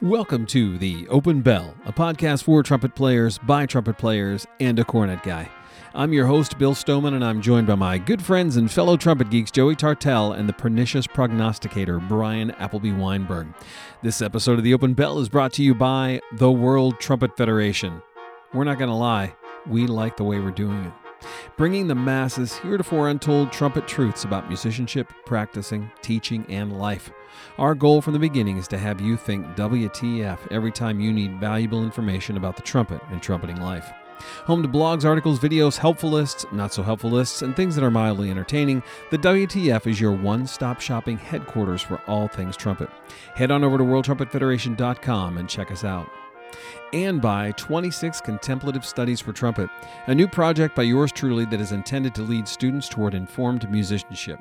Welcome to The Open Bell, a podcast for trumpet players, by trumpet players, and a cornet guy. I'm your host, Bill Stoneman, and I'm joined by my good friends and fellow trumpet geeks, Joey Tartell and the pernicious prognosticator, Bryan Appleby Wineberg. This episode of The Open Bell is brought to you by the World Trumpet Federation. We're not going to lie, we like the way we're doing it bringing the masses heretofore untold trumpet truths about musicianship, practicing, teaching, and life. Our goal from the beginning is to have you think WTF every time you need valuable information about the trumpet and trumpeting life. Home to blogs, articles, videos, helpful lists, not so helpful lists, and things that are mildly entertaining, the WTF is your one stop shopping headquarters for all things trumpet. Head on over to WorldTrumpetFederation.com and check us out and by 26 Contemplative Studies for Trumpet, a new project by yours truly that is intended to lead students toward informed musicianship.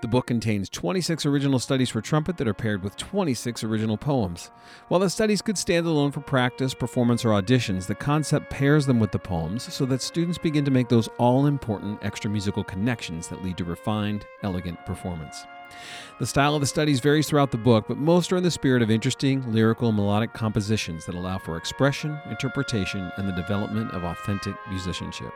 The book contains 26 original studies for trumpet that are paired with 26 original poems. While the studies could stand alone for practice, performance, or auditions, the concept pairs them with the poems so that students begin to make those all important extra musical connections that lead to refined, elegant performance. The style of the studies varies throughout the book, but most are in the spirit of interesting, lyrical, melodic compositions that allow for expression, interpretation, and the development of authentic musicianship.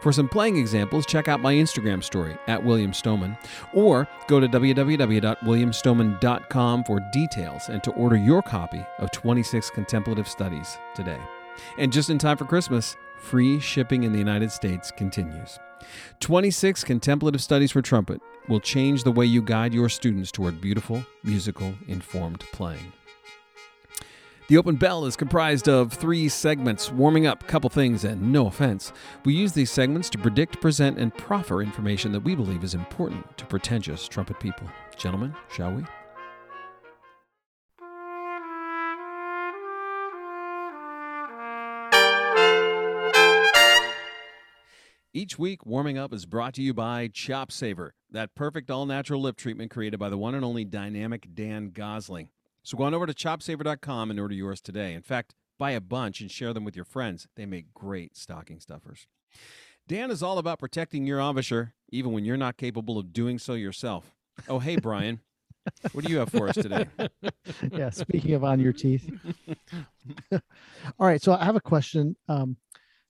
For some playing examples, check out my Instagram story at William Stoneman, or go to www.williamstoneman.com for details and to order your copy of 26 Contemplative Studies today. And just in time for Christmas, free shipping in the United States continues. 26 Contemplative Studies for Trumpet will change the way you guide your students toward beautiful, musical, informed playing. The open bell is comprised of three segments warming up, couple things, and no offense. We use these segments to predict, present, and proffer information that we believe is important to pretentious trumpet people. Gentlemen, shall we? Each week, Warming Up is brought to you by Chop Saver, that perfect all natural lip treatment created by the one and only dynamic Dan Gosling. So go on over to chopsaver.com and order yours today. In fact, buy a bunch and share them with your friends. They make great stocking stuffers. Dan is all about protecting your embouchure, even when you're not capable of doing so yourself. Oh, hey, Bryan. what do you have for us today? yeah, speaking of on your teeth. all right, so I have a question um,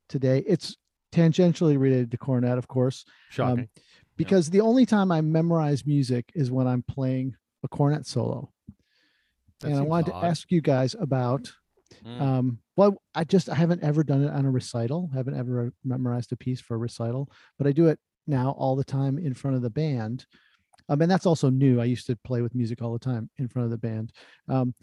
today. It's tangentially related to cornet, of course. Um, Shocking. Um, because yeah. the only time I memorize music is when I'm playing a cornet solo. That and I wanted odd. to ask you guys about mm. um well I just I haven't ever done it on a recital, haven't ever memorized a piece for a recital, but I do it now all the time in front of the band. Um, and that's also new. I used to play with music all the time in front of the band. Um,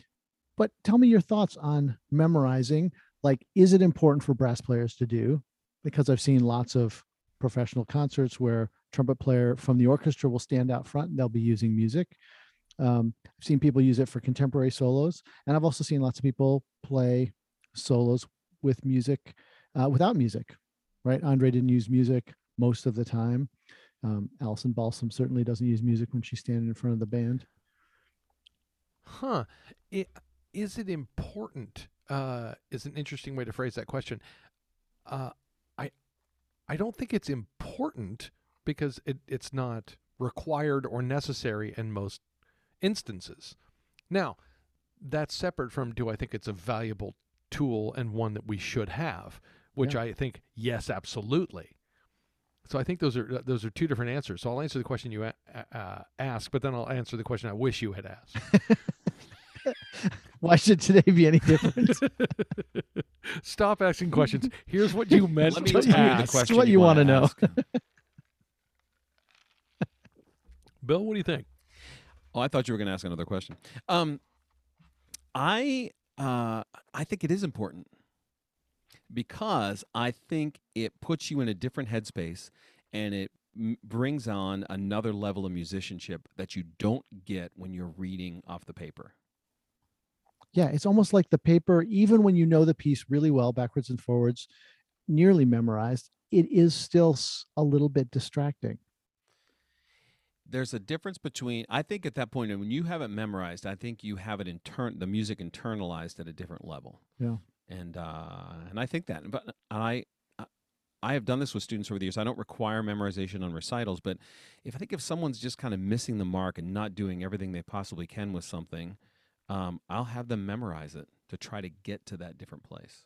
but tell me your thoughts on memorizing. Like, is it important for brass players to do? Because I've seen lots of professional concerts where trumpet player from the orchestra will stand out front and they'll be using music. Um, I've seen people use it for contemporary solos, and I've also seen lots of people play solos with music uh, without music. Right? Andre didn't use music most of the time. Um, Alison Balsom certainly doesn't use music when she's standing in front of the band. Huh? It, is it important? Uh, is an interesting way to phrase that question. Uh, I don't think it's important because it, it's not required or necessary in most instances. Now, that's separate from do I think it's a valuable tool and one that we should have, which yeah. I think yes, absolutely. So I think those are those are two different answers. So I'll answer the question you a- uh, ask, but then I'll answer the question I wish you had asked. Why should today be any different? Stop asking questions. Here's what you meant Let me to ask. It's what you, you want to know. Bill, what do you think? Oh, I thought you were going to ask another question. Um, I uh, I think it is important because I think it puts you in a different headspace and it m- brings on another level of musicianship that you don't get when you're reading off the paper yeah, it's almost like the paper, even when you know the piece really well, backwards and forwards, nearly memorized, it is still a little bit distracting. There's a difference between, I think at that point, when you have it memorized, I think you have it intern, the music internalized at a different level. Yeah. And, uh, and I think that, but I, I have done this with students over the years. I don't require memorization on recitals, but if I think if someone's just kind of missing the mark and not doing everything they possibly can with something, um, I'll have them memorize it to try to get to that different place.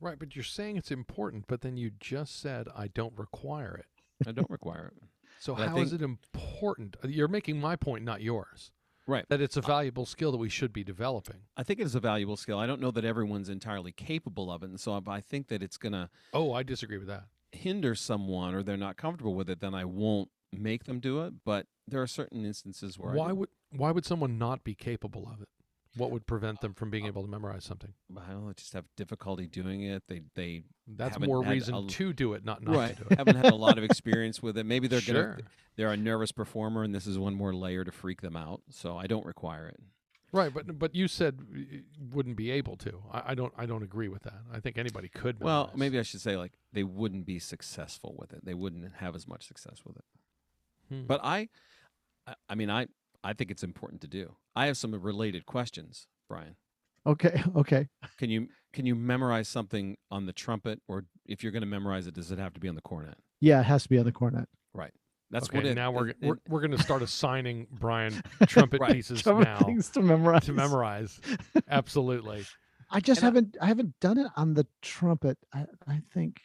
Right, but you're saying it's important, but then you just said I don't require it. I don't require it. So I how is think- it important? Uh, You're making my point, not yours. Right. That it's a valuable skill that we should be developing. I think it is a valuable skill. I don't know that everyone's entirely capable of it, and so if I think that it's going to Oh, I disagree with that. hinder someone or they're not comfortable with it, then I won't make them do it. But there are certain instances where Why would why would someone not be capable of it? What would prevent them from being able to memorize something? I don't know, just have difficulty doing it. They they That's more reason a- to do it, not not right to do it. haven't had a lot of experience with it. Maybe they're sure. gonna they're a nervous performer, and this is one more layer to freak them out. So I don't require it. Right, but but you said wouldn't be able to. I, I don't I don't agree with that. I think anybody could. Well, maybe I should say like they wouldn't be successful with it. They wouldn't have as much success with it. Hmm. But I- I mean, I I think it's important to do. I have some related questions, Bryan. Okay. Okay. Can you can you memorize something on the trumpet, or if you're going to memorize it, does it have to be on the cornet? Yeah, it has to be on the cornet. Right. That's okay, what it. now we're it- we're, we're going to start assigning Bryan trumpet Right. pieces Some now things to memorize. to memorize. Absolutely. I just And haven't I, haven't done it on the trumpet. I, I think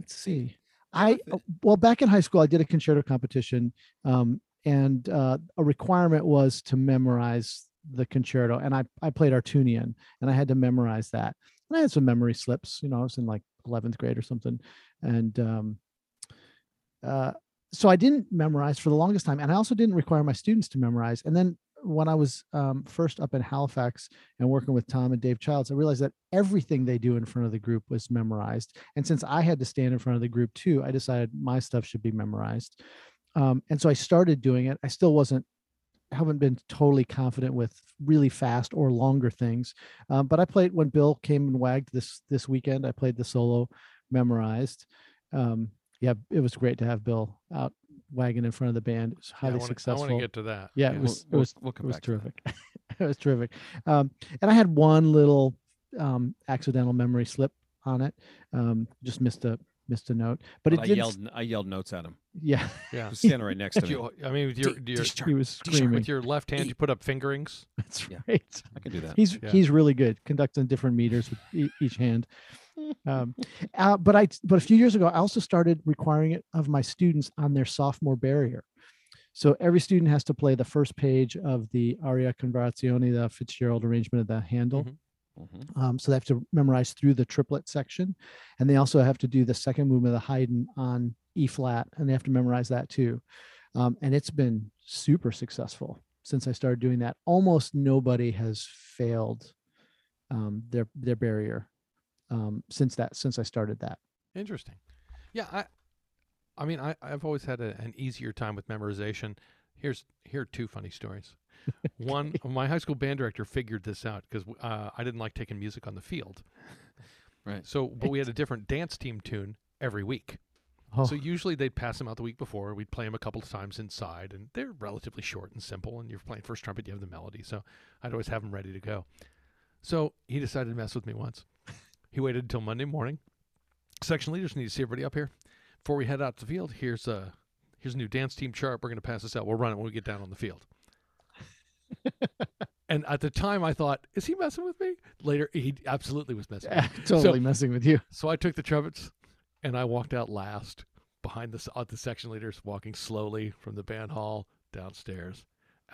let's see. I with it- uh, well back in high school I did a concerto competition um, and uh, a requirement was to memorize the concerto and I I played Artunian and I had to memorize that. And I had some memory slips, you know, I was in like 11th grade or something and um uh so I didn't memorize for the longest time and I also didn't require my students to memorize. And then when I was um, first up in Halifax and working with Tom and Dave Childs, I realized that everything they do in front of the group was memorized. And since I had to stand in front of the group too, I decided my stuff should be memorized. Um, and so I started doing it. I still wasn't, haven't been totally confident with really fast or longer things. Um, but I played when Bill came and wagged this this weekend. I played the solo memorized. Um, yeah, it was great to have Bill out wagging in front of the band. It was Yeah, I highly wanna- successful. I want to get to that. Yeah, it was- we'll, was- we'll it was terrific. it was terrific. Um, and I had one little um, accidental memory slip on it. Um, just missed a missed a note, but, But it I did. yelled I yelled notes at him. Yeah, Yeah. He was standing right next to Do me. you- I mean, with your, D- your D he was D screaming. with your left hand, you put up fingerings. That's Yeah. right. I can do that. He's Yeah. he's really good conducting different meters with e- each hand. Um, uh, but I but a few years ago, I also started requiring it of my students on their sophomore barrier. So every student has to play the first page of the Aria con variazioni, the Fitzgerald arrangement of the Handel. Mhm. Mhm. Um, so they have to memorize through the triplet section, and they also have to do the second movement of the Haydn on E flat, and they have to memorize that too. Um, and it's been super successful since I started doing that. Almost nobody has failed um, their their barrier um, since that since I started that. Interesting. Yeah, I I mean, I I've always had a, an easier time with memorization. Here's here are two funny stories. One, my high school band director figured this out because uh, I didn't like taking music on the field. Right. So, but we had a different dance team tune every week. Oh, So usually they'd pass them out the week before. We'd play them a couple of times inside, and they're relatively short and simple. And you're playing first trumpet, you have the melody, so I'd always have them ready to go. So he decided to mess with me once. He waited until Monday morning. Section leaders need to see everybody up here before we head out to the field. Here's a here's a new dance team chart. We're going to pass this out. We'll run it when we get down on the field. And at the time, I thought, is he messing with me? Later, he absolutely was messing. with me. totally messing with you. So I took the trumpets and I walked out last behind the, uh, the section leaders, walking slowly from the band hall downstairs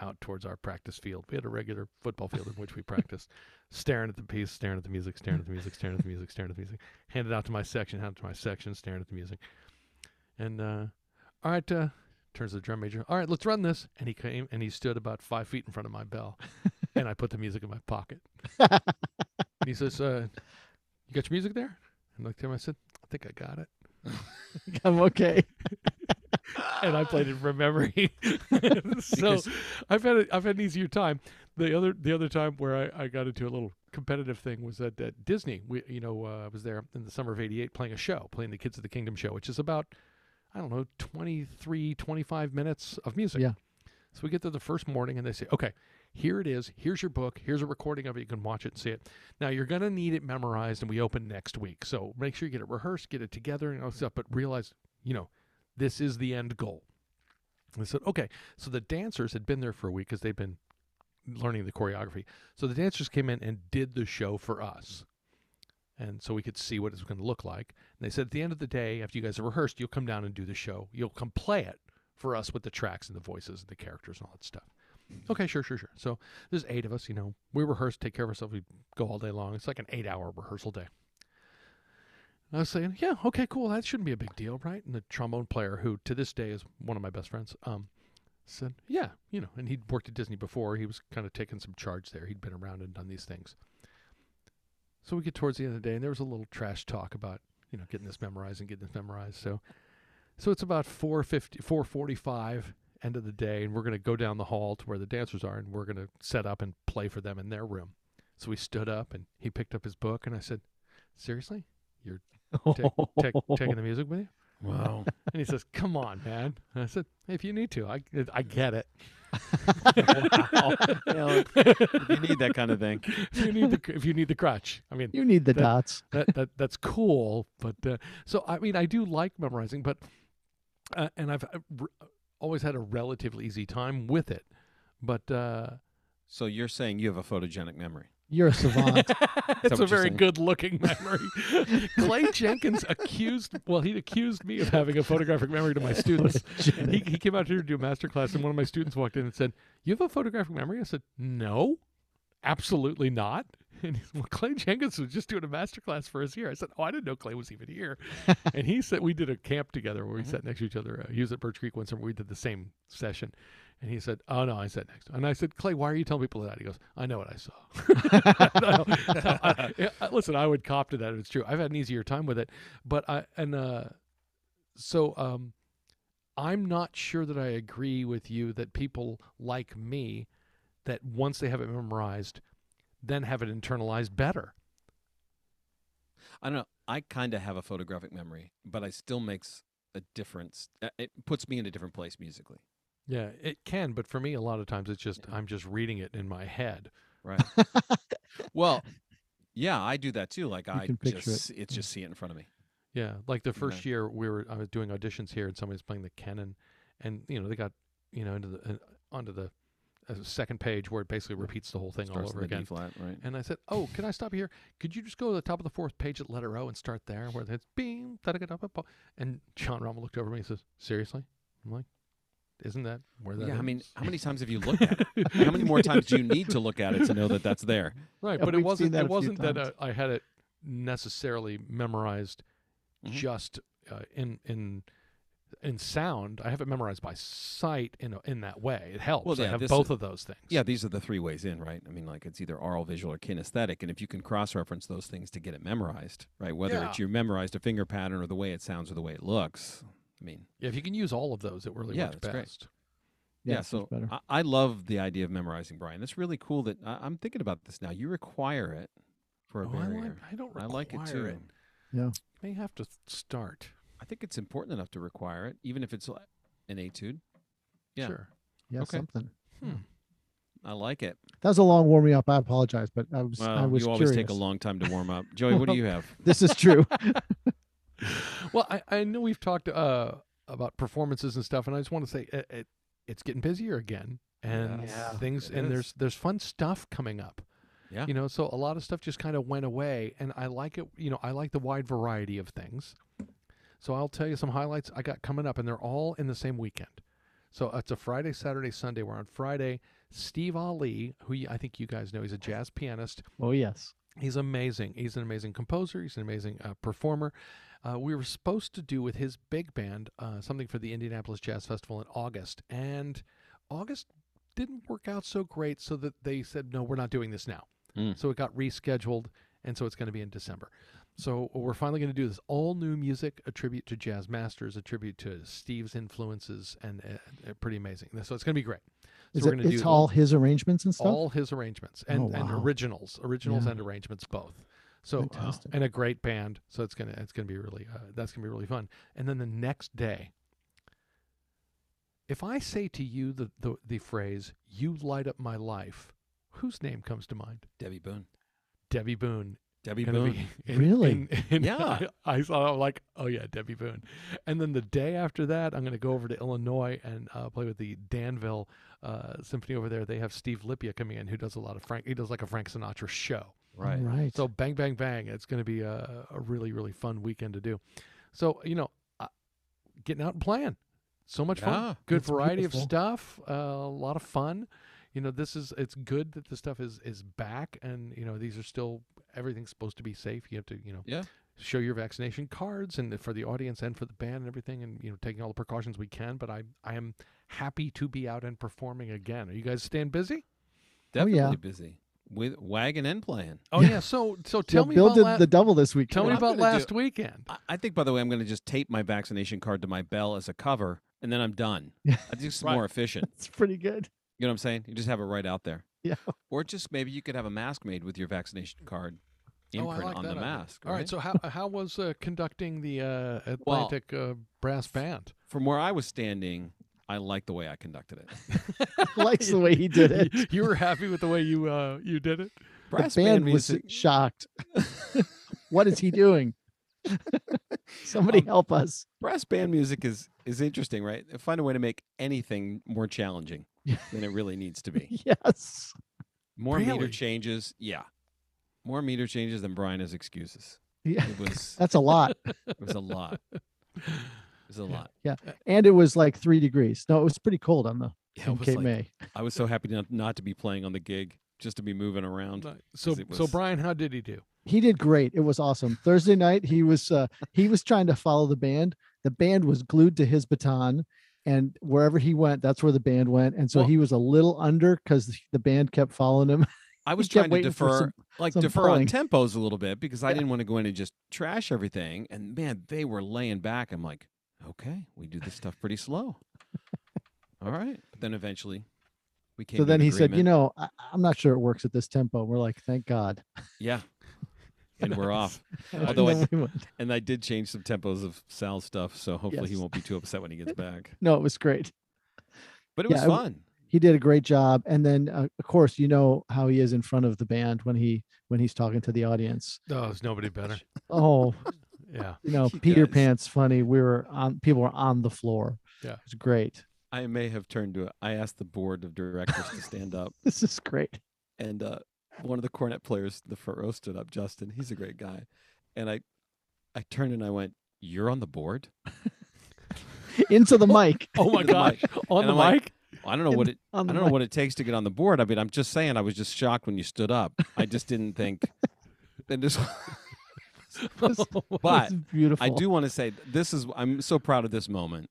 out towards our practice field. We had a regular football field in which we practiced, staring at the piece, staring at the music, staring at the music, staring at the music, staring at the music. Handed out to my section, handed to my section, staring at the music. And, uh, all right, uh, turns to the drum major. All right, let's run this. And he came and he stood about five feet in front of my bell. and I put the music in my pocket. And he says, uh, You got your music there? And I looked at him. I said, I think I got it. I'm okay. And I played it from memory. so I've had a, I've had an easier time. The other the other time where I, I got into a little competitive thing was at, at Disney. We you know uh, I was there in the summer of '88 playing a show, playing the Kids of the Kingdom show, which is about I don't know 23 25 minutes of music. Yeah. So we get there the first morning and they say, okay, here it is. Here's your book. Here's a recording of it. You can watch it and see it. Now you're going to need it memorized and we open next week. So make sure you get it rehearsed, get it together and all stuff, but realize, you know, this is the end goal. I said, okay. So the dancers had been there for a week because they've been learning the choreography. So the dancers came in and did the show for us. And so we could see what it was going to look like. And they said at the end of the day, after you guys have rehearsed, you'll come down and do the show. You'll come play it for us with the tracks and the voices and the characters and all that stuff. Okay, sure, sure, sure. So there's eight of us, you know. We rehearse, take care of ourselves. We go all day long. It's like an eight hour rehearsal day. I was saying, yeah, okay, cool. That shouldn't be a big deal, right? And the trombone player, who to this day is one of my best friends, um, said, yeah, you know, and he'd worked at Disney before. He was kind of taking some charge there. He'd been around and done these things. So we get towards the end of the day, and there was a little trash talk about, you know, getting this memorized and getting this memorized. So, so it's about 450, 445 end of the day, and we're going to go down the hall to where the dancers are, and we're going to set up and play for them in their room. So we stood up, and he picked up his book, and I said, seriously? You're taking the music with you? Wow. And he says, "Come on, man." And I said, "If you need to, I I get it. wow. You, know, you need that kind of thing. if you need the if you need the crutch, I mean, You need the That- dots. that that that's cool. But uh, so I mean, I do like memorizing, but uh, and I've uh, always had a relatively easy time with it. But uh, So you're saying you have a photogenic memory? You're a savant. it's a very saying? good looking memory. Clay Jenkins accused, well, he accused me of having a photographic memory to my students. he, he came out here to do a master class, and one of my students walked in and said, You have a photographic memory? I said, No, absolutely not. And said, Well, Clay Jenkins was just doing a master class for us here. I said, Oh, I didn't know Clay was even here. and he said, We did a camp together where we sat next to each other. Uh, he was at Birch Creek one summer. We did the same session. And he said, "Oh no!" I sat next. to him. And I said, "Clay, why are you telling people that?" He goes, "I know what I saw." No, yeah, I- listen, I would cop to that if it's true. I've had an easier time with it, but I and uh, so um, I'm not sure that I agree with you that people like me that once they have it memorized, then have it internalized better. I don't know. I kind of have a photographic memory, but I still makes a difference. Uh, It puts me in a different place musically. Yeah, it can, but for me, a lot of times it's just. I'm just reading it in my head. Right. well, yeah, I do that too. Like I can picture just it. it's just see it in front of me. Yeah, like the first Okay. year we were I was doing auditions here and somebody's playing the Canon, and you know they got you know into the uh, onto the uh, second page where it basically repeats the whole thing all Starts over again. Flat, right? And I said, "Oh, can I stop here? Could you just go to the top of the fourth page at letter O and start there, where it's beam da da da da da." And John Rommel looked over at me and says, "Seriously?" I'm like, "Isn't that where that yeah, I mean, how many times have you looked at it? how many more times do you need to look at it to know that that's there? right, Yeah, but it wasn't. that It wasn't that uh. I had it necessarily memorized Mhm. just uh, in in in sound. I have it memorized by sight in a, in that way. It helps. Well, I yeah, have both is- of those things. Yeah, these are the three ways in, right? I mean, like it's either oral, visual, or kinesthetic, and if you can cross-reference those things to get it memorized, right? Whether it's Yeah. you memorized a finger pattern or the way it sounds or the way it looks. I mean, Yeah, if you can use all of those, it really Yeah, works that's great. best. yeah. Yeah, so better. I, I love the idea of memorizing, Bryan. That's really cool. That I, I'm thinking about this now. You require it for a Oh, I, barrier. like, I don't I require like it too. it. Yeah. May have to start. I think it's important enough to require it, even if it's an etude. Yeah. Sure. Yeah, Okay. something. Hmm. I like it. That was a long warming up. I apologize, but I was I was you always curious. take a long time to warm up. Joey, what do you have? This is true. Well, I, I know we've talked uh, about performances and stuff, and I just want to say it, it, it's getting busier again, and Yeah, things, and is. there's there's fun stuff coming up. Yeah. You know, so a lot of stuff just kind of went away, and I like it. You know, I like the wide variety of things. So I'll tell you some highlights I got coming up, and they're all in the same weekend. So it's a Friday, Saturday, Sunday. Where on Friday, Steve Allee, who I think you guys know, he's a jazz pianist. oh yes. He's amazing. He's an amazing composer. He's an amazing uh, performer. Uh, we were supposed to do with his big band uh, something for the Indianapolis Jazz Festival in August, and August didn't work out so great, so that they said, no, we're not doing this now. Mm. So it got rescheduled, and so it's going to be in December. So we're finally going to do this all new music, a tribute to jazz masters, a tribute to Steve's influences, and uh, pretty amazing. So it's going to be great. So Is we're it, going to it's do all his arrangements and stuff. all his arrangements and, Oh, and originals, originals Yeah. and arrangements both. So Fantastic. and a great band. So it's gonna it's gonna be really uh, that's gonna be really fun. And then the next day, if I say to you the the, the phrase "You light up my life," whose name comes to mind? Debby Boone. Debby Boone. Debby Boone. be Really? Yeah. I, I saw I'm like, oh yeah, Debby Boone. And then the day after that, I'm gonna go over to Illinois and uh, play with the Danville uh, Symphony over there. They have Steve Lippia coming in, who does a lot of Frank. He does like a Frank Sinatra show. Right. Right. So bang, bang, bang. It's going to be a, a really, really fun weekend to do. So, you know, uh, getting out and playing. So much Yeah, fun. Good variety beautiful. of stuff. Uh, a lot of fun. You know, this is, it's good that the stuff is, is back and, you know, these are still, everything's supposed to be safe. You have to, you know, Yeah. show your vaccination cards and for the audience and for the band and everything and, you know, taking all the precautions we can. But I, I am happy to be out and performing again. Are you guys staying busy? Definitely yeah. busy with wagon and playing. Oh, Yeah. yeah. So, so Yeah, tell me Bill about did la- the double this week. Tell me about gonna do- last weekend. I, I think, by the way, I'm going to just tape my vaccination card to my bell as a cover, and then I'm done. Yeah. I think it's Right. more efficient. It's pretty good. You know what I'm saying? You just have it right out there. Yeah. Or just maybe you could have a mask made with your vaccination card Oh, imprint like on the idea. mask. All right. right? So how how was uh, conducting the uh, Atlantic uh, brass band? From where I was standing, I like the way I conducted it. Likes the way he did it. you were happy with the way you uh, you did it. Brass the band was music. shocked. what is he doing? Somebody Um, help us. brass band music is is interesting, right? They Find a way to make anything more challenging than it really needs to be. Yes. More meter changes, yeah. More meter changes than Bryan has excuses. Yeah. It was That's a lot. it was a lot. It was a lot. Yeah, and it was like three degrees. No, it was pretty cold on the Yeah, in it was Cape like- May. I was so happy not, not to be playing on the gig, just to be moving around. So it so Bryan, how did he do? He did great. It was awesome. Thursday night, he was uh, he was trying to follow the band. The band was glued to his baton, and wherever he went, that's where the band went. And so Well- he was a little under because the band kept following him. I was kept trying to waiting for defer, some- like some defer on tempos a little bit because I Yeah. didn't want to go in and just trash everything. And man, they were laying back. I'm like, okay, we do this stuff pretty slow. All right. But then eventually, we came. so then an he said, "You know, I, I'm not sure it works at this tempo." We're like, "Thank God." yeah, and we're off. And Although I we And I did change some tempos of Sal's stuff, so hopefully he won't be too upset when he gets back. no, it was great. But it Yeah, was it fun. he did a great job and then uh, of course you know how he is in front of the band when he when he's talking to the audience Oh, there's nobody better. oh Yeah. you know He peter does. pants funny we were on people were on the floor Yeah. it was great I may have turned to it. I asked the board of directors to stand up, this is great and uh, one of the cornet players, the front row, stood up. Justin, he's a great guy, and I, I turned and I went, "You're on the board." into the mic Oh my Into gosh. On And the I'm like, mic. I don't know what it. I don't know what it takes to get on the board. I mean, I'm just saying. I was just shocked when you stood up. I just didn't think. And just, This- but beautiful I do want to say this is. I'm so proud of this moment.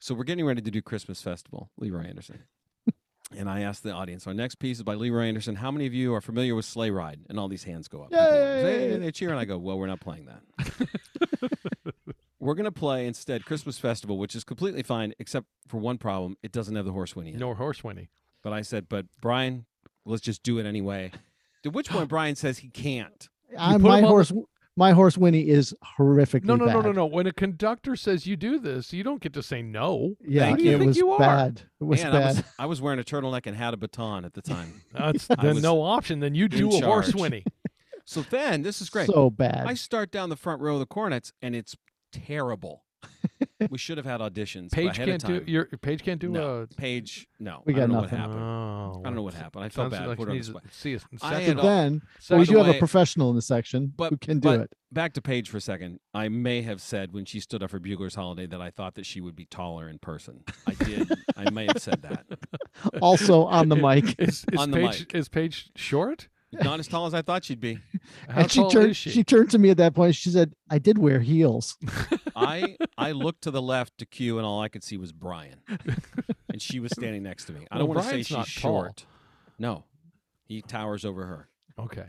So we're getting ready to do Christmas festival, Leroy Anderson. And I asked the audience, our next piece is by Leroy Anderson. How many of you are familiar with Sleigh Ride? And all these hands go up. People go, Yay! "Hey," they cheer, and I go, well, we're not playing that. we're going to play instead Christmas Festival, which is completely fine, except for one problem. It doesn't have the horse whinny in it. No horse whinny. But I said, but Bryan, let's just do it anyway. To which point Bryan says he can't. I, put my him on the- horse my horse winnie is horrifically No, no, no, no, no. When a conductor says you do this, you don't get to say no. yeah Who do you it think was you are? bad it was Man, I bad was, I was wearing a turtleneck and had a baton at the time. That's I then was no option. Then you do a horse charge. whinny. So then, this is great. so bad I start down the front row of the cornets, and it's terrible. we should have had auditions Paige ahead can't of time. do your Paige can't do no, a. Page, no. We I got don't know nothing. what happened. Oh, I don't know what happened. I felt bad. like Put she her on the spot. see us. I second- had then second- we do have a professional in the section But- who can do but- it Back to Paige for a second. I may have said when she stood up for Bugler's Holiday that I thought that she would be taller in person. I did. I may have said that. also on the mic Is, is On the Paige, mic. Is Paige short? Not as tall as I thought she'd be. How and she tall turned is she? she turned to me at that point she said i did wear heels I I looked to the left to cue and all I could see was Bryan, and she was standing next to me. I don't Well, want to say she's not tall. short. No, he towers over her. Okay.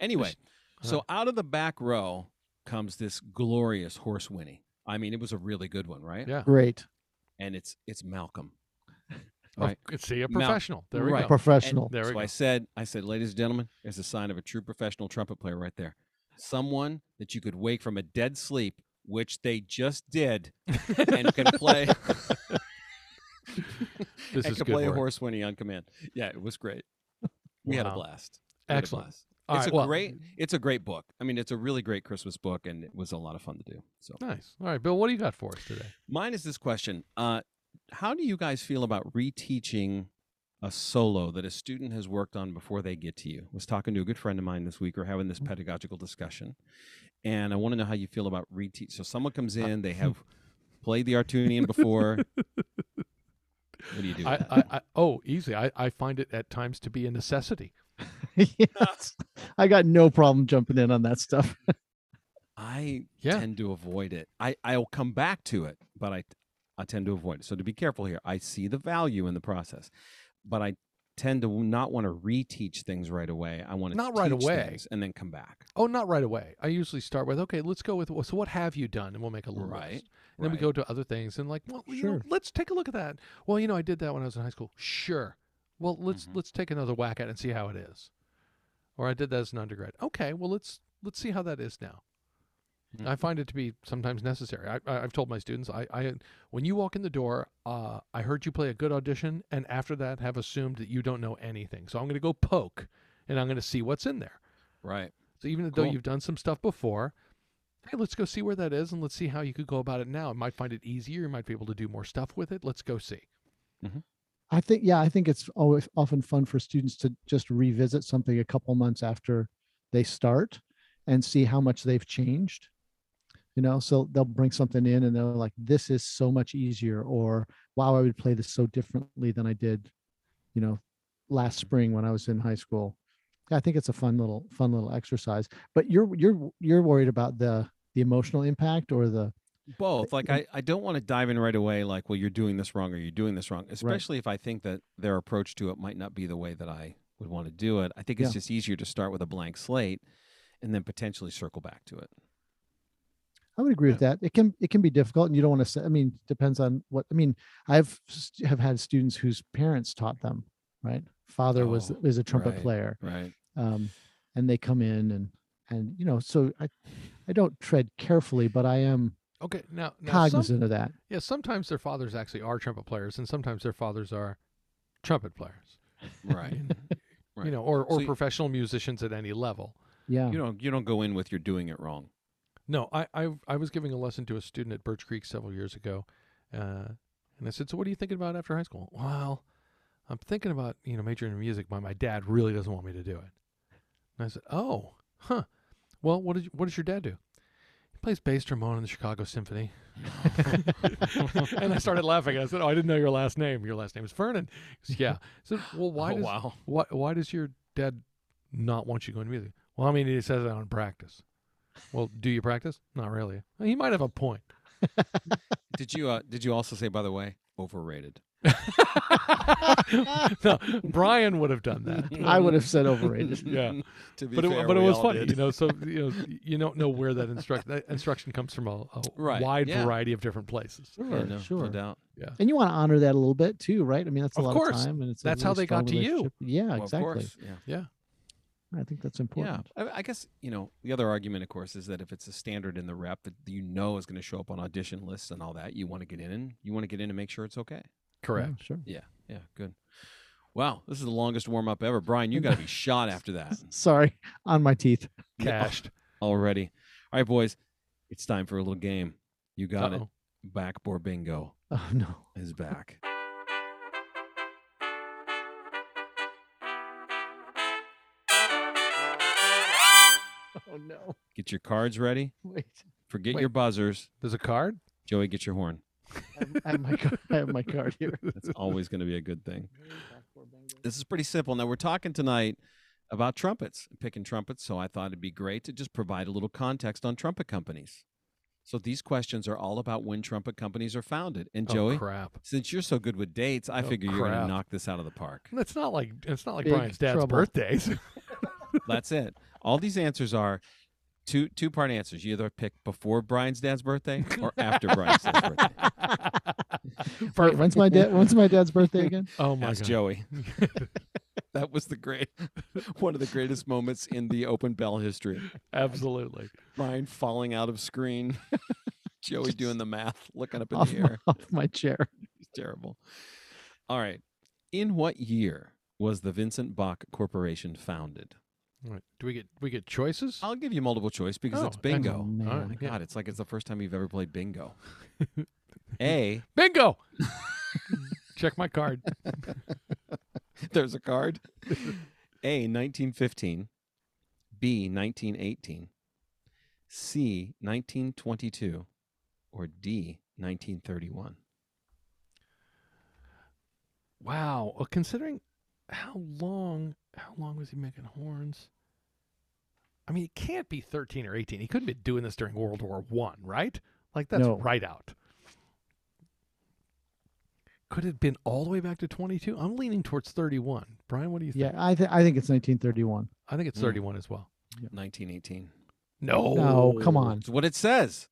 Anyway, Huh. so uh-huh. out of the back row comes this glorious horse whinny. I mean, it was a really good one, right? Yeah. great And it's it's Malcolm. Oh, Right. see, a Mal- professional. There we right. go. professional There we so go. I said, I said, ladies and gentlemen, there's a sign of a true professional trumpet player right there. Someone that you could wake from a dead sleep, which they just did, and can play This and is can good play a work. horse whinny on command. Yeah, it was great. We had a blast. We had a Excellent. blast. All it's right, a well, great it's a great book. I mean, it's a really great Christmas book, and it was a lot of fun to do. So Nice. All right, Bill, what do you got for us today? mine is this question: uh, How do you guys feel about reteaching a solo that a student has worked on before they get to you? I was talking to a good friend of mine this week. We're having this mm. pedagogical discussion, and I want to know how you feel about reteach. So someone comes in, they have played the Artunian before. What do you do? I. I, I, oh, easy. I, I find it at times to be a necessity. yes. I got no problem jumping in on that stuff. I Yeah. tend to avoid it. I I'll come back to it, but I I tend to avoid it. So to be careful here, I see the value in the process, but I tend to not want to reteach things right away. I want to Not right away. things and then come back. Oh, not right away. I usually start with, okay, let's go with, so what have you done? And we'll make a little Right, list. And then we go to other things and like, well, you know, let's take a look at that. Well, you know, I did that when I was in high school. Sure. Well, let's Mhm. let's take another whack at it and see how it is. Or I did that as an undergrad. Okay, well let's let's see how that is now. I Mhm. find it to be sometimes necessary. I, I, I've told my students, I, I when you walk in the door, uh, I heard you play a good audition, and after that, have assumed that you don't know anything. So I'm going to go poke, and I'm going to see what's in there. Right. So even though Cool. you've done some stuff before, hey, let's go see where that is, and let's see how you could go about it now. You might find it easier. You might be able to do more stuff with it. Let's go see. I think, yeah, I think it's always often fun for students to just revisit something a couple months after they start and see how much they've changed. You know, so they'll bring something in and they're like, this is so much easier, or wow, I would play this so differently than I did, you know, last spring when I was in high school. I think it's a fun little, fun little exercise. But you're you're you're worried about the the emotional impact or the Both. Like I, I don't want to dive in right away like, well, you're doing this wrong or you're doing this wrong, especially if I think that their approach to it might not be the way that I would want to do it. I think it's Yeah. just easier to start with a blank slate and then potentially circle back to it. I would agree with that. It can it can be difficult, and you don't want to say. I mean, depends on what. I mean, I've st- have had students whose parents taught them. Right, father was Oh, is a trumpet right. player, Right. um, and they come in and and you know, so I I don't tread carefully, but I am Okay, now, now some, cognizant of that. yeah, sometimes their fathers actually are trumpet players, and sometimes their fathers are trumpet players. Right. Right. You know, or, or So you- professional musicians at any level. Yeah, You don't you don't go in with you're doing it wrong. No, I, I I was giving a lesson to a student at Birch Creek several years ago, uh, and I said, "So what are you thinking about after high school?" Well, I'm thinking about you know majoring in music, but my dad really doesn't want me to do it. And I said, "Oh, huh. Well, what did you, what does your dad do?" He plays bass trombone in the Chicago Symphony. and I started laughing. I said, "Oh, I didn't know your last name. Your last name is Vernon." Said, yeah. I said, "Well, why oh, does wow. why why does your dad not want you going to music? Well, I mean, he says it on practice. Well, do you practice? Not really. Well, He might have a point. Did you uh did you also say by the way, overrated? no, Bryan would have done that. I would have said overrated. Yeah. to be But fair, it, but it was funny, did. you know. So you know, you don't know where that instruction that instruction comes from a, a Right, wide yeah. variety of different places. Sure, Yeah, no, sure. no doubt. And you want to honor that a little bit too, right? I mean, that's a Of lot course. of time, and it's a That's how they got to you. Yeah, Well, of exactly. course, Yeah. Yeah. I think that's important. Yeah, I, I guess you know the other argument, of course, is that if it's a standard in the rep that you know is going to show up on audition lists and all that, you want to get in and you want to get in and make sure it's okay. Correct. Yeah, sure. Yeah, yeah, good. Wow, this is the longest warm up ever, Bryan. You got to be shot after that Sorry, on my teeth. Cashed. already. All right, boys, it's time for a little game. You got it. Uh-oh. Backbore bingo Oh no. is back. Oh no. Get your cards ready. Wait. Forget Wait. your buzzers. There's a card. Joey, get your horn. I have my card, I have my card here. That's always going to be a good thing. This is pretty simple. Now we're talking tonight about trumpets, picking trumpets. So I thought it'd be great to just provide a little context on trumpet companies. So these questions are all about when trumpet companies are founded. And Oh, Joey, crap. since you're so good with dates, I Oh, figure you're going to knock this out of the park. It's not like it's not like Big Bryan's dad's trouble. birthdays. That's it. All these answers are two two part answers. You either pick before Bryan's dad's birthday or after Bryan's dad's birthday. Wait, when's my dad? When's my dad's birthday again? oh my Ask god. Joey. that was the great one of the greatest moments in the open bell history. Absolutely. Bryan falling out of screen. Joey doing the math, looking up in off, the my, air. off my chair. It's terrible. All right. In what year was the Vincent Bach Corporation founded? All right. Do we get we get choices? I'll give you multiple choice because Oh, it's bingo. Oh, Oh my Yeah. god, it's like it's the first time you've ever played bingo. A, Bingo. Check my card. there's a card. A, 1915. B, 1918. C, 1922. Or D, 1931. Wow. Well, considering how long how long was he making horns? I mean, it can't be 13 or 18. He couldn't be doing this during World War 1, right? Like that's No. right out. Could it have been all the way back to 22? I'm leaning towards 31. Bryan, what do you think? Yeah, I think I think it's 1931. I think it's Mm. 31 as well. 1918. No. No, come on. It's what it says.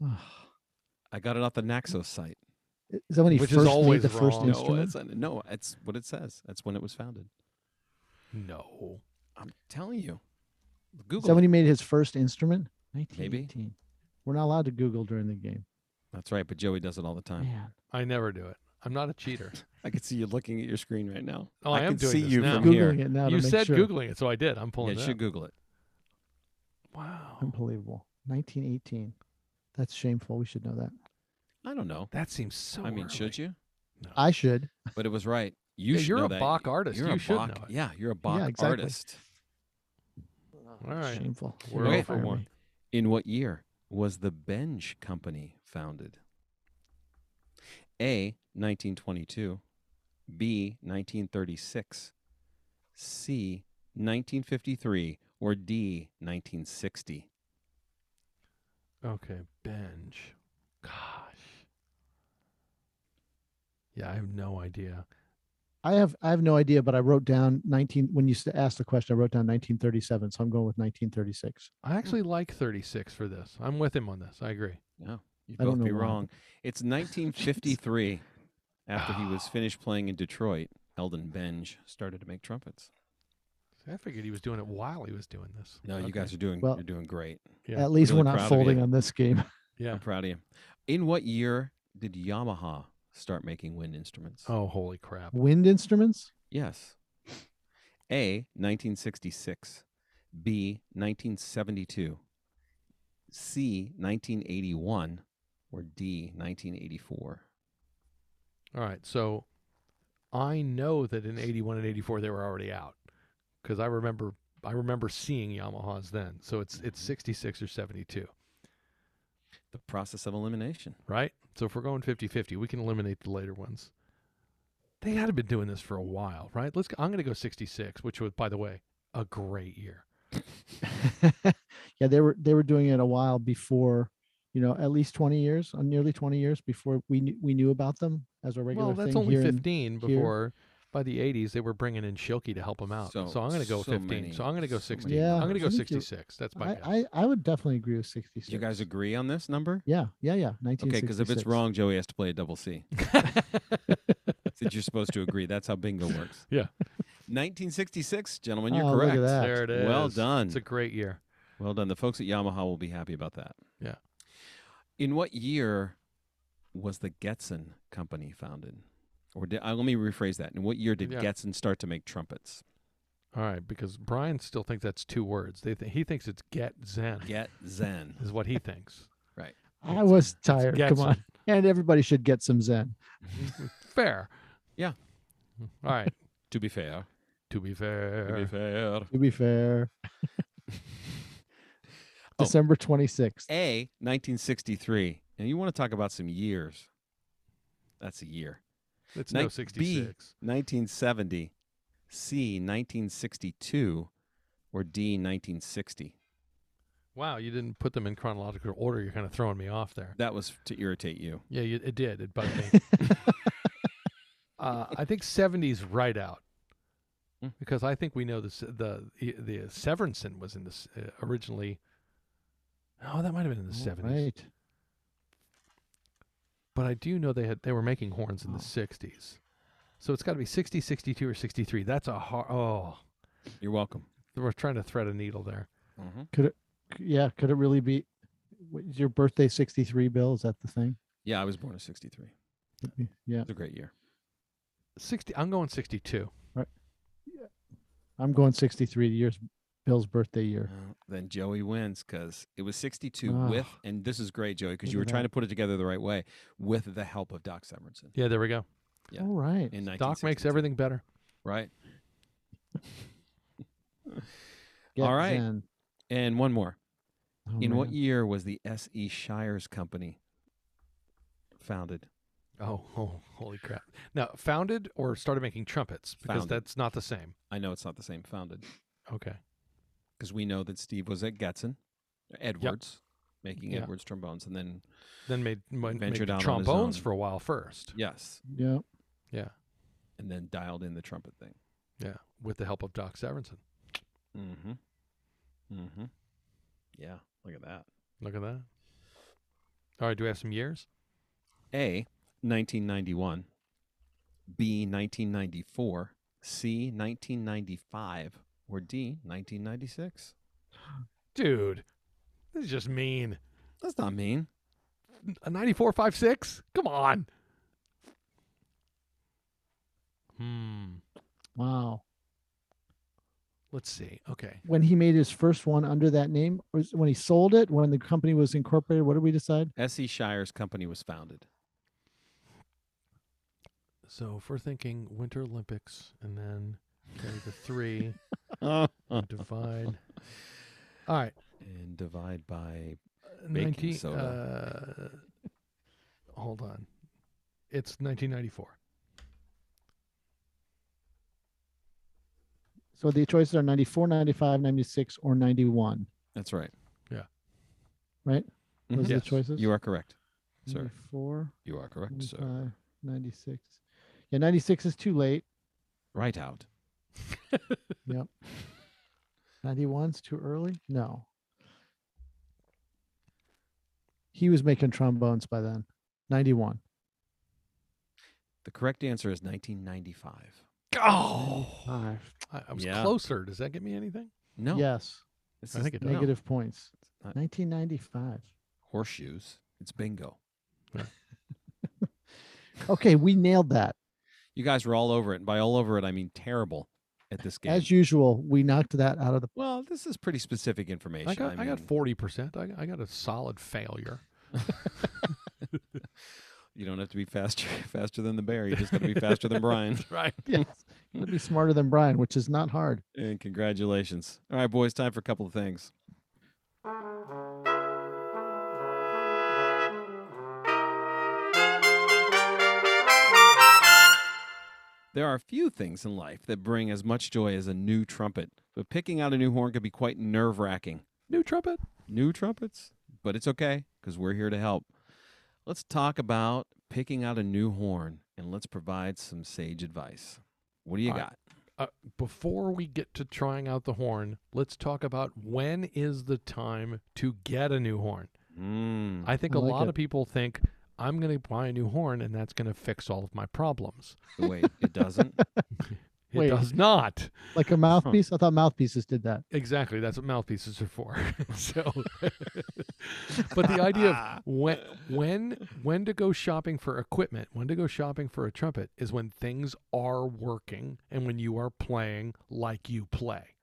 I got it off the Naxos site. That when he Which first made the first wrong. No, instrument? it's, no, it's what it says. That's when it was founded. No. I'm telling you. Is Google. that when he made his first instrument? Maybe. 1918. We're not allowed to Google during the game. That's right, but Joey does it all the time. Man, I never do it. I'm not a cheater. I can see you looking at your screen right now. Oh, I am can doing see this you now. from googling here. it now to you make said sure. googling it, so I did. I'm Yeah, pulling you should. Google it. Wow. unbelievable. 1918. That's shameful. We should know that. I don't know. That seems so I mean, early. should you? I should. But it was right. You Yeah, should you're a that. Bach artist. You're You a should Bach, know it. Yeah, you're a Bach exactly. artist. All right. Shameful. We're You're all gonna for one. In what year was the Benge Company founded? A. 1922. B. 1936. C. 1953. Or D. 1960. Okay, Benge. Gosh. Yeah, I have no idea. I have I have no idea, but I wrote down 19 when you asked the question. I wrote down 1937, so I'm going with 1936. I actually like 36 for this. I'm with him on this. I agree. No, you'd I both be why. wrong. It's 1953. After he was ah. finished playing in Detroit, Elden Benge started to make trumpets. I figured he was doing it while he was doing this. No, you guys are doing Well- you're doing great. Yeah. At least really we're not folding on this game. Yeah. I'm proud of you. In what year did Yamaha start making wind instruments? Oh, holy crap. Wind instruments? Yes. A. 1966. B. 1972. C. 1981. Or D. 1984. All right. So I know that in 81 and 84 they were already out because I remember I remember seeing Yamahas then. So it's it's mm-hmm. 66 or 72, The process of elimination. right? So if we're going 50-50, we can eliminate the later ones. They had to been doing this for a while, right? Let's. Go, I'm going to go 66, which was, by the way, a great year. yeah, they were they were doing it a while before, you know, at least 20 years, uh, nearly 20 years before we knew, we knew about them as a regular Well, that's thing only here in- 15 here. Before. By the 80s, they were bringing in Schilke to help them out. So, So- I'm going to go so 15. many- so I'm going to go so many 60. Yeah, I'm going to go I think you're- 66. That's my I, guess. I I would definitely agree with 66. You guys agree on this number? Yeah, yeah, yeah. 1966. Okay, because if it's wrong, Joey has to play a double C. Since you're supposed to agree. That's how bingo works. Yeah. 1966, gentlemen, you're Oh, look at correct. that. there it is. Well done. It's a great year. Well done. The folks at Yamaha will be happy about that. Yeah. In what year was the Getzen Company founded? Or did, uh, let me rephrase that. In what year did Yeah. Getzen start to make trumpets? All right, because Bryan still thinks that's two words. They th- he thinks it's get zen Get Zen. is what he thinks. Right. I was tired. Get Come on. And everybody should get some Zen. Fair. Yeah. All right. to be fair. To be fair. To be fair. To be fair. Oh. December 26th. A, 1963. And you want to talk about some years. That's a year. It's Night no B. 1970. C, 1962. Or D, 1960. Wow, you didn't put them in chronological order. You're kind of throwing me off there. That was to irritate you. Yeah, you, it did. It bugged me. uh, I think 70s right out. Hmm. Because I think we know this, the the the Severinsen was in this uh, originally. Oh, that might have been in the seventies. Right. But I do know they had they were making horns in the Oh. 60s. So it's got to be 60, 62 or 63. That's a hard Oh, You're welcome. we're trying to thread a needle there. Mm-hmm. Yeah. Could it really be? what, Is your birthday 63, Bill? Is that the thing? Yeah, I was born in 63. Yeah. It's a great year. 60 I'm going 62. I'm going 63 years Bill's birthday year. Well, then Joey wins because it was 62 Oh. with, ah. and this is great, Joey, because you were at trying that. to put it together the right way with the help of Doc Severinsen Yeah, there we go. Yeah. All right. in Doc makes everything better. right. All right. Zen. And one more. Oh, in what year was the S.E. Shires Company founded? Oh, oh, holy crap! Now, founded or started making trumpets because Founded. that's not the same. I know it's not the same founded Okay. Because we know that Steve was at Getzen, Edwards, making Yeah. Edwards trombones, and then Then made, made, Ventured made out on trombones for a while first. yes, Yeah. Yeah, and then dialed in the trumpet thing. yeah, with the help of Doc Severinsen. Mm-hmm. Mm-hmm. Yeah, look at that. Look at that. All right, do we have some years? A, 1991. B, 1994. C, 1995. Or D, 1996. Dude, this is just mean. That's not mean. A 94 5 6? Come on. Hmm. Wow. Let's see. Okay. When he made his first one under that name, or when he sold it, when the company was incorporated, what did we decide? S.E. Shires Company was founded. So if we're thinking Winter Olympics and then carry the three and and divide. All right. And divide by. uh, Baking 19 soda. Uh, hold on. It's 1994. So the choices are 94, 95, 96, or 91, That's right. Yeah. Right? Those Mhm. are the choices? You are correct, sir. 94, You are correct, sir. 96. Yeah, 96 is too late. Right out. 91's too early? No. He was making trombones by then. 91. The correct answer is 1995. Oh, I, I was Yeah. closer. Does that get me anything? No. Yes. This I is think it does. Negative points. not- 1995. horseshoes. It's bingo. Okay, we nailed that. You guys were all over it. And by all over it, I mean terrible at this game. As usual, we knocked that out of the. well, this is pretty specific information. I got I, got mean, 40%. I, got- I got a solid failure. You don't have to be faster faster than the bear. You just got to be faster than Bryan. right. Yes. You would be smarter than Bryan, which is not hard. And congratulations. All right, boys, time for a couple of things. There are a few things in life that bring as much joy as a new trumpet, but picking out a new horn can be quite nerve wracking. New trumpet. New trumpets, but it's okay because we're here to help. Let's talk about picking out a new horn and let's provide some sage advice. What do you All right. got? Uh, before we get to trying out the horn, let's talk about when is the time to get a new horn. Mm. I think I a like lot it. of people think I'm going to buy a new horn and that's going to fix all of my problems. Wait, it doesn't. It Wait. does not. Like a mouthpiece? I thought mouthpieces did that. Exactly. That's what mouthpieces are for. so, but the idea of when when when to go shopping for equipment, when to go shopping for a trumpet, is when things are working and when you are playing like you play.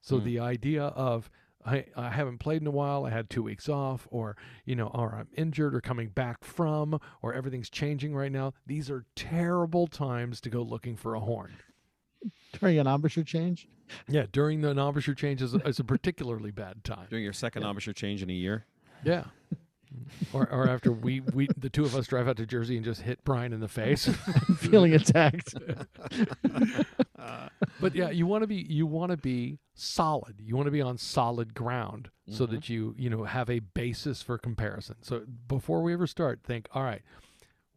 So Hmm. the idea of I, I haven't played in a while. I had two weeks off, or you know, or I'm injured, or coming back from, or everything's changing right now. These are terrible times to go looking for a horn. During an embouchure change? Yeah, during the embouchure change is, is a particularly bad time. During your second embouchure change in a year. Yeah. Or, or after we, we the two of us drive out to Jersey and just hit Bryan in the face. Feeling attacked. but yeah, you want to be you want to be solid. You want to be on solid ground so Mhm. that you you know have a basis for comparison. So before we ever start, think, all right,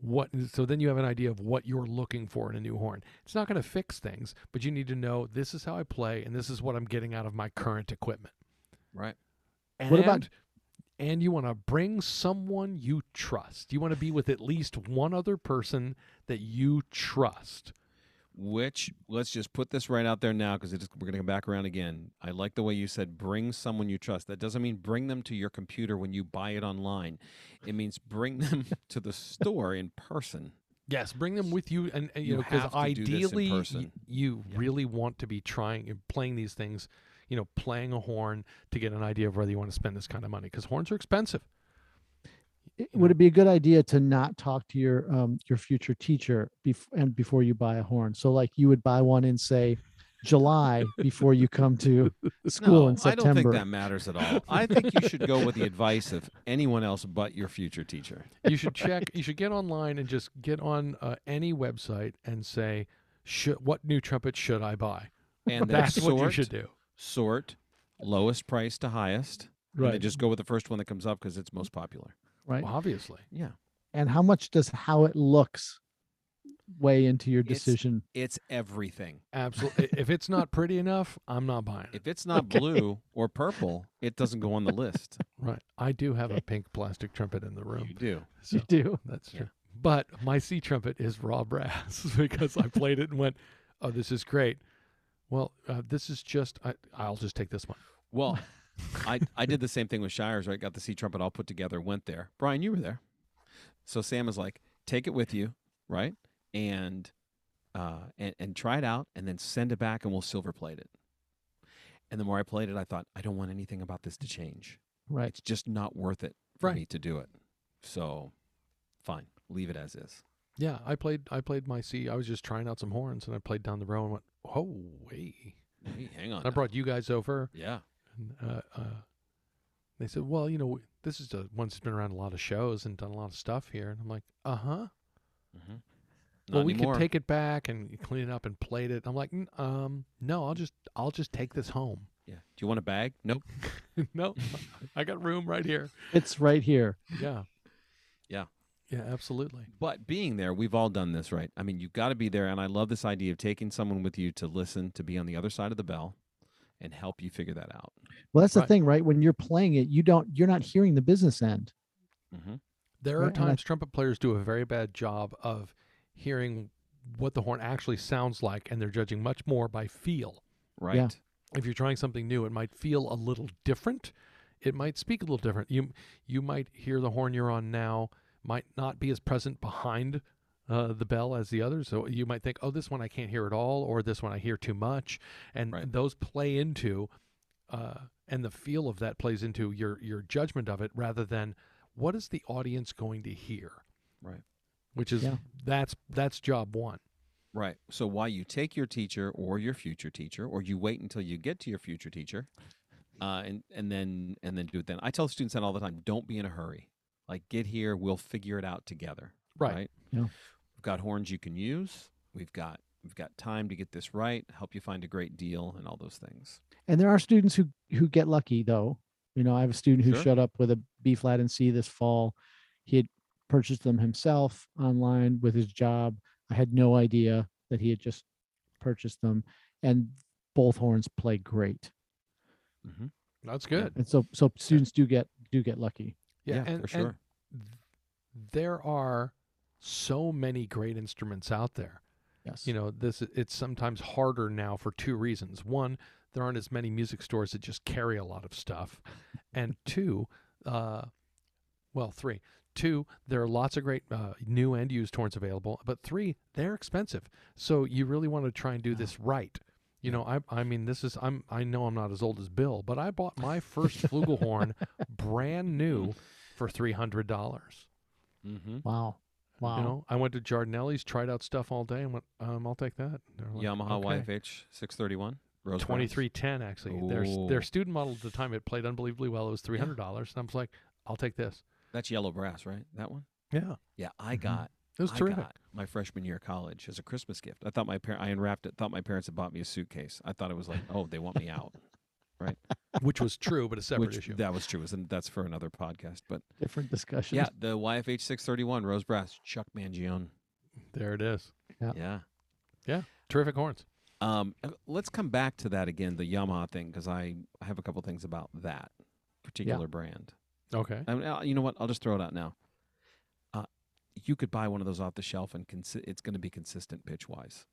what? So then you have an idea of what you're looking for in a new horn. It's not going to fix things, but you need to know this is how I play and this is what I'm getting out of my current equipment. Right. And, What about- and you want to bring someone you trust. You want to be with at least one other person that you trust. Which let's just put this right out there now because we're going to come back around again. I like the way you said bring someone you trust. That doesn't mean bring them to your computer when you buy it online. It means bring them to the store in person Yes, bring them with you, and, and you, You know, because have to do this in ideally, you Yeah. really want to be trying and playing these things. You know, playing a horn to get an idea of whether you want to spend this kind of money because horns are expensive. You would know. it be a good idea to not talk to your um your future teacher bef- and before you buy a horn? So like you would buy one in say July before you come to school no, in September. I don't think that matters at all. I think you should go with the advice of anyone else but your future teacher. you should check. You should get online and just get on uh, any website and say, should, "What new trumpet should I buy?" And That's sort, what you should do. Sort lowest price to highest. And they just go with the first one that comes up because it's most popular. right. Well, obviously, Yeah. And how much does how it looks weigh into your decision? It's everything. absolutely. if it's not pretty enough, I'm not buying it. If it's not Okay. blue or purple, it doesn't go on the list. Right. I do have a pink plastic trumpet in the room. You do. So you do. that's Yeah. true. But my C trumpet is raw brass because I played it and went, "Oh, this is great." Well, uh, this is just I, I'll just take this one. Well, I I did the same thing with Shires, right? Got the C trumpet all put together, went there. Bryan, you were there. So Sam is like, take it with you, right? And uh and, and try it out and then send it back and we'll silver plate it. And the more I played it, I thought, I don't want anything about this to change. Right. It's just not worth it for Right. me to do it. So fine. Leave it as is. Yeah, I played I played my C. I was just trying out some horns and I played down the row and went, "Oh, wait." Hey, hang on. I now. brought you guys over Yeah. and uh, uh, they said, "Well, you know, this is the one that's been around a lot of shows and done a lot of stuff here." And I'm like, "Uh-huh." Mm-hmm. well, we could take it back and clean it up and plate it. I'm like, um, no, I'll just I'll just take this home. Yeah. Do you want a bag? Nope. no, I got room right here. It's right here. Yeah. Yeah. Yeah, absolutely. But being there, we've all done this, right? I mean, you've got to be there. And I love this idea of taking someone with you to listen, to be on the other side of the bell and help you figure that out. Well, that's the thing, right? When you're playing it, you don't you're not hearing the business end. Mm-hmm. There Right, are and I- times trumpet players do a very bad job of hearing what the horn actually sounds like, and they're judging much more by feel. Right. If you're trying something new, it might feel a little different. It might speak a little different. You you might hear the horn you're on now might not be as present behind uh, the bell as the others. So you might think, oh, this one I can't hear at all, or this one I hear too much, and Right. those play into, uh, and the feel of that plays into your your judgment of it, rather than what is the audience going to hear. Right. Which is Yeah. that's that's job one. Right. So while you take your teacher or your future teacher, or you wait until you get to your future teacher, uh, and and then and then do it then. I tell students that all the time. Don't be in a hurry. Like get here, we'll figure it out together. Right. Yeah. We've got horns you can use. We've got we've got time to get this right. Help you find a great deal and all those things. And there are students who who get lucky though. You know, I have a student who Sure. showed up with a B flat and C this fall. He had purchased them himself online with his job. I had no idea that he had just purchased them, and both horns play great. Mm-hmm. That's good. And so so students do get do get lucky. Yeah, Yeah, and, for sure. there are so many great instruments out there. Yes. You know, this it's sometimes harder now for two reasons. One, there aren't as many music stores that just carry a lot of stuff, and two, uh, well, three. Two, there are lots of great uh, new and used horns available, but three, they're expensive. So you really want to try and do this right. You know, I I mean, this is I'm I know I'm not as old as Bill, but I bought my first flugelhorn brand new for three hundred dollars. Mm-hmm. Wow. Wow. You know, I went to Giardinelli's, tried out stuff all day, and went, um, I'll take that. Like, Yamaha okay. YFH 631. Rose brass. Twenty three ten actually. Their their student model at the time it played unbelievably well. It was three hundred dollars, and I was like, I'll take this. That's yellow brass, right? That one. Yeah, Yeah, I Mhm. got it was I terrific. got my freshman year of college as a Christmas gift. I thought my parent I unwrapped it. Thought my parents had bought me a suitcase. I thought it was like, oh, they want me out. Right. Which was true, but a separate Which issue. that was true, and that's for another podcast. But Different discussion. yeah, the YFH 631 Rose Brass, Chuck Mangione. there it is. Yeah. Yeah. Yeah. Terrific horns. Um, uh, let's come back to that again, the Yamaha thing, because I, I have a couple things about that particular brand. Okay. I mean, uh, you know what? I'll just throw it out now. You could buy one of those off the shelf, and consi- it's going to be consistent pitch wise.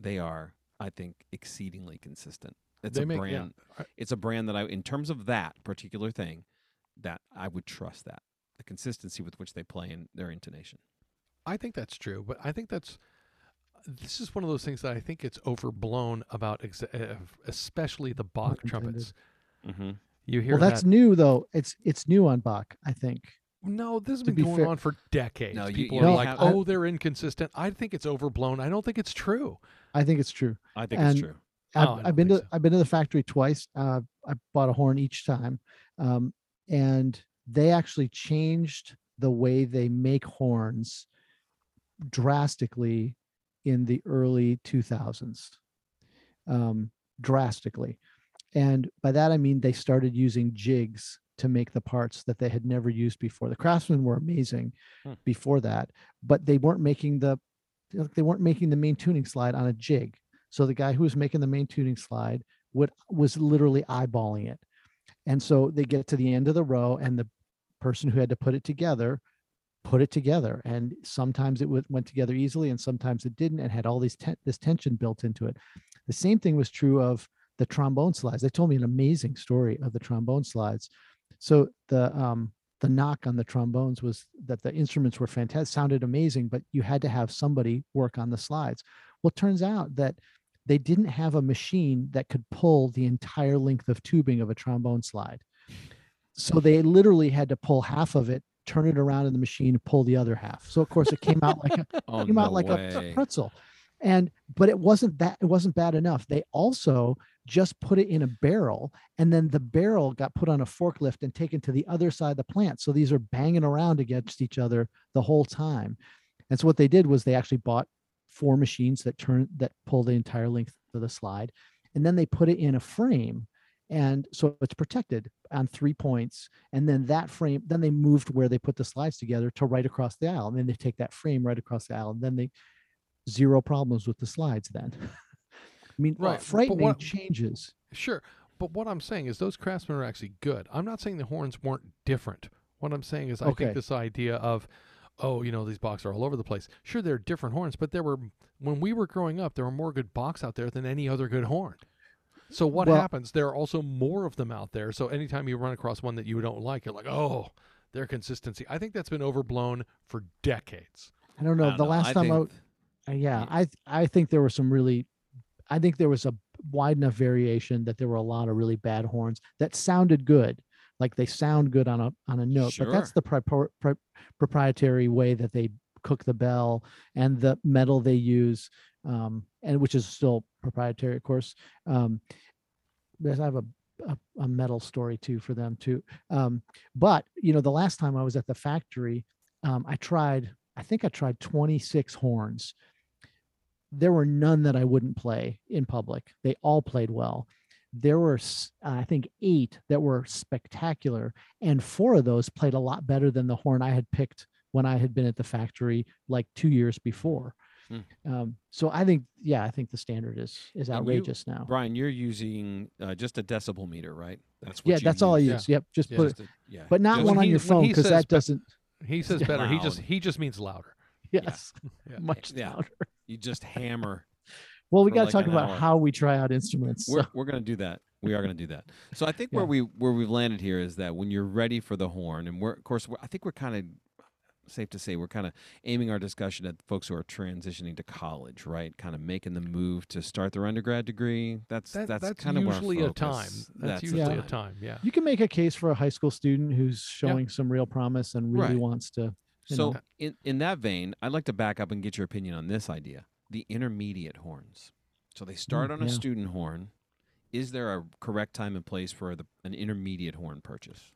They are, I think, exceedingly consistent. It's They a make- brand. I- It's a brand that I, in terms of that particular thing, that I would trust that the consistency with which they play and their intonation. I think that's true, but I think that's this is one of those things that I think it's overblown about, ex- uh, especially the Bach trumpets. Mm-hmm. You hear Well, that's that? new though. It's it's new on Bach, I think. No, this has been be going fair- on for decades. No, you- People you are like, have- "Oh, they're inconsistent." I think it's overblown. I don't think it's true. I think it's true. I think And- it's true. Oh, I've, I don't I've been to so. I've been to the factory twice. Uh, I bought a horn each time, um, and they actually changed the way they make horns drastically in the early 2000s. Um, drastically, and by that I mean they started using jigs to make the parts that they had never used before. The craftsmen were amazing Hmm. before that, but they weren't making the they weren't making the main tuning slide on a jig. So the guy who was making the main tuning slide would was literally eyeballing it. And so they get to the end of the row and the person who had to put it together put it together and sometimes it went together easily and sometimes it didn't and had all these ten, this tension built into it. The same thing was true of the trombone slides. They told me an amazing story of the trombone slides. So the um the knock on the trombones was that the instruments were fantastic, sounded amazing, but you had to have somebody work on the slides. Well, it turns out that they didn't have a machine that could pull the entire length of tubing of a trombone slide. So they literally had to pull half of it, turn it around in the machine, and pull the other half. So of course it came out like a Oh, came no out like a pretzel. And but it wasn't that it wasn't bad enough. They also just put it in a barrel and then the barrel got put on a forklift and taken to the other side of the plant. So these are banging around against each other the whole time. And so what they did was they actually bought four machines that turn that pull the entire length of the slide and then they put it in a frame and so it's protected on three points and then that frame then they moved where they put the slides together to right across the aisle and then they take that frame right across the aisle and then they zero problems with the slides then i mean Right, frightening what- changes Sure, but what I'm saying is those craftsmen are actually good. I'm not saying the horns weren't different. What I'm saying is I Okay. think this idea of, oh, you know, these Bachs are all over the place. Sure, they're different horns, but there were when we were growing up, there were more good Bachs out there than any other good horn. So what Well- happens? There are also more of them out there. So anytime you run across one that you don't like, you're like, oh, their consistency. I think that's been overblown for decades. i don't know I don't the know. last I time think- i uh, yeah Yeah. i i think there were some really i think there was a wide enough variation that there were a lot of really bad horns that sounded good like they sound good on a on a note but that's the propor- pro- proprietary way that they cook the bell and the metal they use um and which is still proprietary of course um i have a a, a metal story too for them too um but you know the last time i was at the factory um i tried i think i tried 26 horns there were none that i wouldn't play in public they all played well there were I think eight that were spectacular and four of those played a lot better than the horn i had picked when i had been at the factory like two years before Hmm. um, so i think yeah i think the standard is is And you- outrageous now Bryan, you're using uh, just a decibel meter, right? That's what yeah you that's all i use. use yep just Yeah. put it Just a- yeah. but not just- one on he- your phone he because says that doesn't He says Yeah. better. He just he just means louder. yes Yeah. much Yeah. louder You just hammer. well we got to like talk about hour. how we try out instruments We're, so- we're going to do that. We are going to do that. So I think where we where we've landed here is that when you're ready for the horn, and we're of course we're, I think we're kind of safe to say we're kind of aiming our discussion at folks who are transitioning to college, right? Kind of making the move to start their undergrad degree. That's That, that's, that's kind of usually our a time. focus. That's, the usually Yeah. a time. Yeah. you can make a case for a high school student who's showing some real promise and really Right. wants to you So know. in in that vein, I'd like to back up and get your opinion on this idea: the intermediate horns. So they mm, start on a yeah. student horn. Is there a correct time and place for the, an intermediate horn purchase?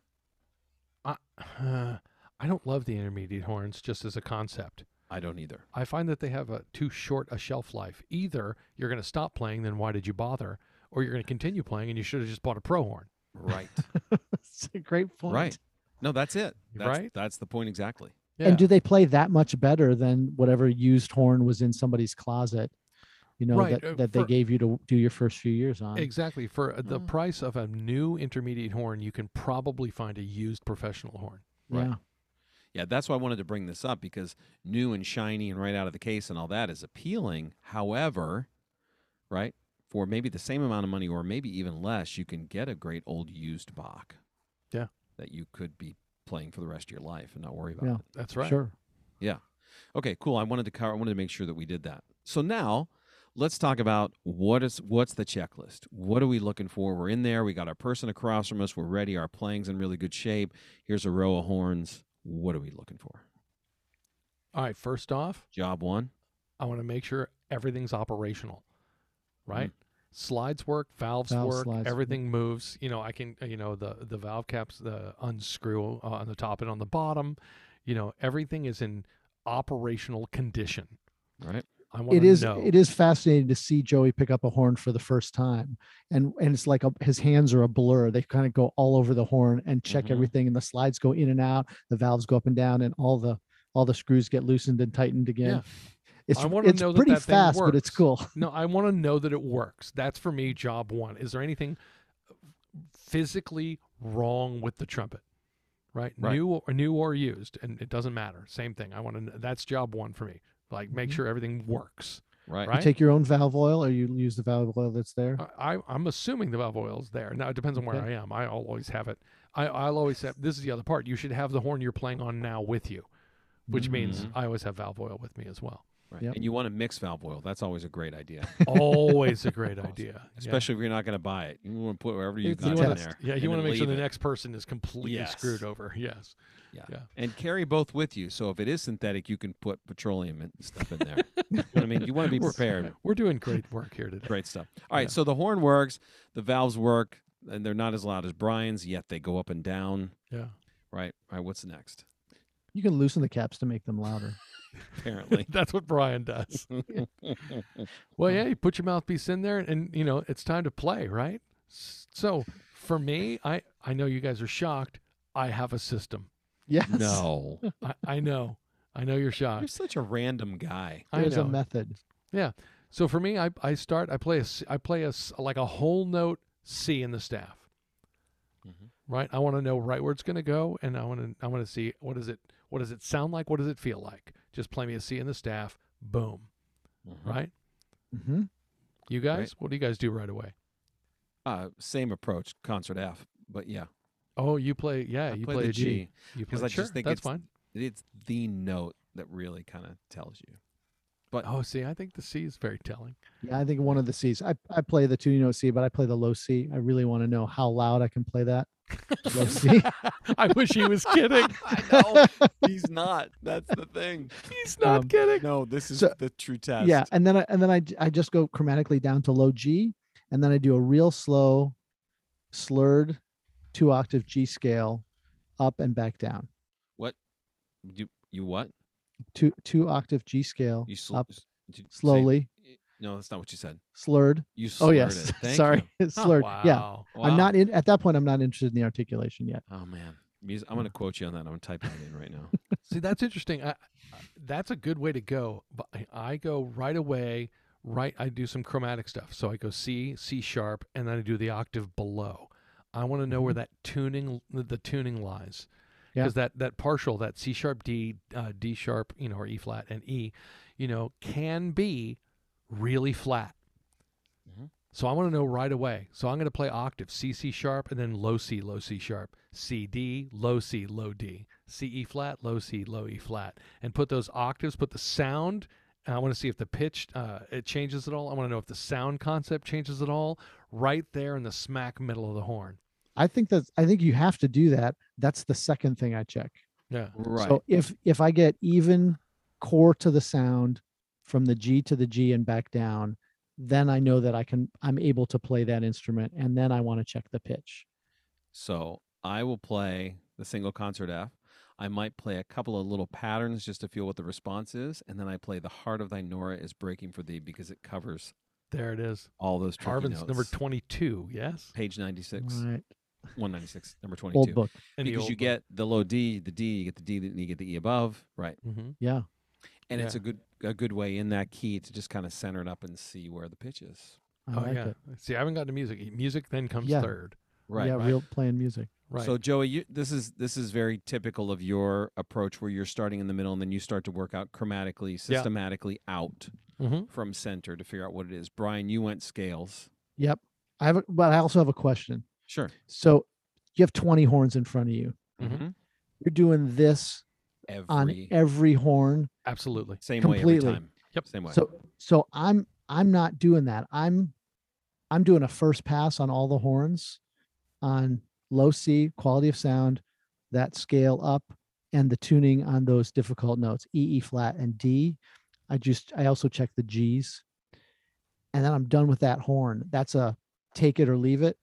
I, I don't love the intermediate horns just as a concept. I don't either. I find that they have a too short a shelf life. Either you're going to stop playing, then why did you bother? Or you're going to continue playing, and you should have just bought a pro horn. Right. it's a great point Right. No, that's it. That's, Right? That's the point exactly. Yeah. and do they play that much better than whatever used horn was in somebody's closet you know Right, that, uh, that they for- gave you to do your first few years on exactly for uh, the Mm. price of a new intermediate horn, you can probably find a used professional horn. Right. yeah Yeah, that's why I wanted to bring this up because new and shiny and right out of the case and all that is appealing. However, right, for maybe the same amount of money or maybe even less, you can get a great old used Bach. Yeah. That you could be playing for the rest of your life and not worry about Yeah. it. That's right. sure Yeah. Okay, cool. I wanted to cover, I wanted to make sure that we did that. So now let's talk about what is what's the checklist. What are we looking for? We're in there. We got our person across from us. We're ready. Our playing's in really good shape. Here's a row of horns. What are we looking for? All right. First off, Job one. I want to make sure everything's operational, right? Mm. Slides work, valves Valve work, slides, everything moves. You know, I can, uh, you know, the the valve caps, the unscrew uh, on the top and on the bottom. You know, everything is in operational condition. Right. I want it to is know. it is fascinating to see Joey pick up a horn for the first time, and and it's like a, his hands are a blur. They kind of go all over the horn and check Mhm. everything, and the slides go in and out, the valves go up and down, and all the all the screws get loosened and tightened again. Yeah. It's I wanna it's know that pretty that fast, but it's cool. No, I want to know that it works. That's for me job one. Is there anything physically wrong with the trumpet? Right? Right. New or new or used, and it doesn't matter. Same thing. I want to. That's job one for me. Like make Mhm. sure everything works. Right. Right. You take your own valve oil, or you use the valve oil that's there. I, I- I'm assuming the valve oil is there. Now it depends on where Okay. I am. I always have it. I, I'll always have. This is the other part. You should have the horn you're playing on now with you, which means Mhm. I always have valve oil with me as well. Right. Yep. And you want to mix valve oil. That's always a great idea. Always a great Awesome. idea. Yeah. Especially if you're not going to buy it. You want to put wherever you've It's a got in there. Yeah, you want to make sure the it. next person is completely Yes. screwed over. Yes. Yeah. Yeah. And carry both with you. So if it is synthetic, you can put petroleum and stuff in there. you know what I mean? You want to be We're- prepared. We're doing great work here today. Great stuff. All right. Yeah. So the horn works, the valves work, and they're not as loud as Bryan's, yet they go up and down. Yeah. Right. All right. What's next? You can loosen the caps to make them louder. Apparently. That's what Bryan does. Well, yeah, you put your mouthpiece in there and, you know, it's time to play, right? So for me, I, I know you guys are shocked. I have a system. Yes. no. I, I know. I know you're shocked. You're such a random guy. I There's a method. Yeah. So for me, I, I start, I play a, C- I play a, s- like a whole note C in the staff, Mhm. right? I want to know right where it's going to go. And I want to, I want to see what is it, what does it sound like? What does it feel like? Just play me a C in the staff. Boom. Mhm. Right. hmm You guys, Right. what do you guys do right away? Uh, same approach, concert F. But yeah, Oh, you play, yeah, I you play play, the a G. G. You 'cause play, I sure, just think that's it's- fine. It's the note that really kind of tells you. But Oh, see, I think the C is very telling. Yeah, I think one of the C's. I, I play the two note C, but I play the low C. I really want to know how loud I can play that. Low C. I wish he was kidding. I know he's not. That's the thing. He's not Um, kidding. No, this is So- the true test. yeah, and then I, and then I j- I just go chromatically down to low G, and then I do a real slow, slurred, two octave G scale, up and back down. What? You you what? Two two octave G scale, You sl- up s- did say- slowly, no, that's not what you said. slurred. You Oh yes, it. Thank sorry, you. slurred. Yeah, Wow. Wow. I'm not in at that point. I'm not interested in the articulation yet. Oh man, Mus- I'm going to quote you on that. I'm going to type that in right now. See, that's interesting. I, I- that's a good way to go. But I- I go right away. Right, I do some chromatic stuff. So I go C, C sharp, and then I do the octave below. I want to know where that tuning, the tuning lies, Yeah. because that that partial, that C sharp, D, uh, D sharp, you know, or E flat and E, you know, can be really flat. Mhm. So I want to know right away. So I'm going to play octave C C sharp and then low C low C sharp C D low C low D C E flat low C low E flat and put those octaves. Put the sound. And I want to see if the pitch uh, it changes at all. I want to know if the sound concept changes at all. Right there in the smack middle of the horn. I think that I think you have to do that. That's the second thing I check. Yeah. Right. So if if I get even core to the sound from the G to the G and back down, then I know that I can I'm able to play that instrument and then I want to check the pitch. So I will play the single concert F. I might play a couple of little patterns just to feel what the response is, and then I play the heart of thy Norah is breaking for thee because it covers There it is. all those tricky Arban's number 22. Yes. Page 96, Right. 196, number 22. Old 22. book. In because old you book. get the low D, the D, you get the D, and you get the E above, right? Mm-hmm. Yeah. And it's a good a good way in that key to just kind of center it up and see where the pitch is. I oh like yeah. it. See, I haven't gotten to music. Music then comes Yeah. third. Right. yeah, right. real playing music. Right. So Joey, you, this is this is very typical of your approach, where you're starting in the middle and then you start to work out chromatically, systematically out Mhm. from center to figure out what it is. Bryan, you went scales. Yep. I have a, but I also have a question. Sure. So you have 20 horns in front of you. Mhm. Mhm. You're doing this every on every horn. Absolutely. same way completely. every time. Yep. Same way. So so I'm I'm not doing that. I'm I'm doing a first pass on all the horns on low C, quality of sound, that scale up, and the tuning on those difficult notes, E, E flat, and D. I just I also check the G's. And then I'm done with that horn. That's a take it or leave it.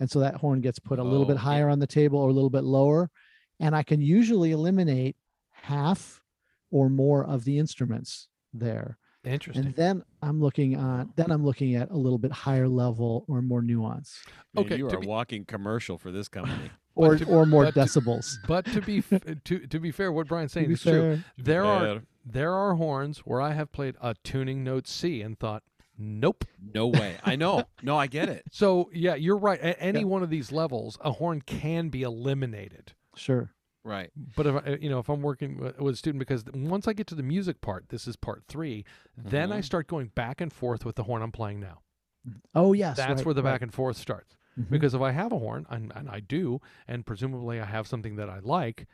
And so that horn gets put a little Oh, bit yeah. higher on the table or a little bit lower. And I can usually eliminate half or more of the instruments there Interesting. and then i'm looking on then i'm looking at a little bit higher level or more nuance Man, okay, you are be- walking commercial for this company. or to- or more but to- decibels but to be to to be fair, what Bryan's saying be is true. fair, There are there are horns where I have played a tuning note C and thought, nope. No way. I know. No, I get it. So yeah, you're right. At any Yeah. one of these levels, a horn can be eliminated. Sure Right. But if I, you know, if I'm working with with a student, because once I get to the music part, this is part 3 then I Mhm. start going back and forth with the horn I'm playing now. oh yes That's right, where the right. back and forth starts. Mhm. Because if I have a horn, and, and I do, and presumably I have something that I like,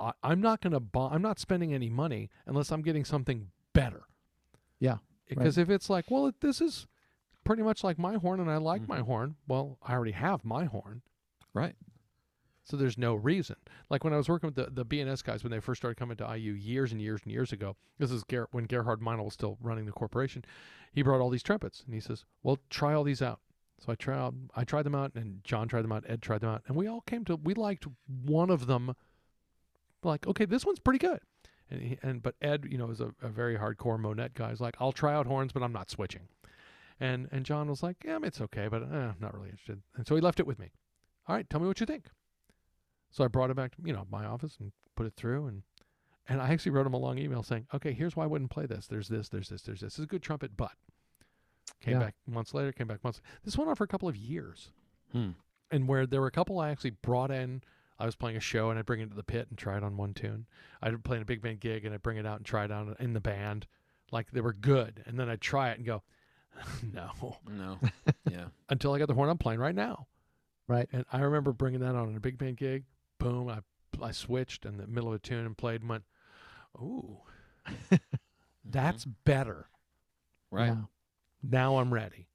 I, I'm not going to buy. I'm not spending any money unless I'm getting something better. Yeah, Because if it's like, well, it, this is pretty much like my horn, and I like my Mhm. horn. Well, I already have my horn, Right. So there's no reason. Like when I was working with the the B&S guys when they first started coming to IU years and years and years ago. This is Ger- when Gerhard Meinl was still running the corporation. He brought all these trumpets, and he says, "Well, try all these out." So I tried I tried them out and John tried them out, Ed tried them out, and we all came to we liked one of them like, okay, this one's pretty good. And he, and but Ed, you know, is a, a very hardcore Monette guy. He's like, I'll try out horns, but I'm not switching. And and John was like, yeah, it's okay, but eh, I'm not really interested. And so he left it with me. All right, tell me what you think. So I brought it back to you know my office and put it through and and I actually wrote him a long email saying, okay, here's why I wouldn't play this. There's this, there's this, there's this. This is a good trumpet, but came Yeah. back months later, came back months. This went on for a couple of years Hmm. and where there were a couple I actually brought in. I was playing a show and I'd bring it to the pit and try it on one tune. I'd play in a big band gig and I'd bring it out and try it on in the band. Like they were good. And then I'd try it and go, no, No. Yeah. until I got the horn I'm playing right now. right And I remember bringing that on in a big band gig. Boom. I, I switched in the middle of a tune and played and went, ooh, that's better. right. yeah. Now I'm ready.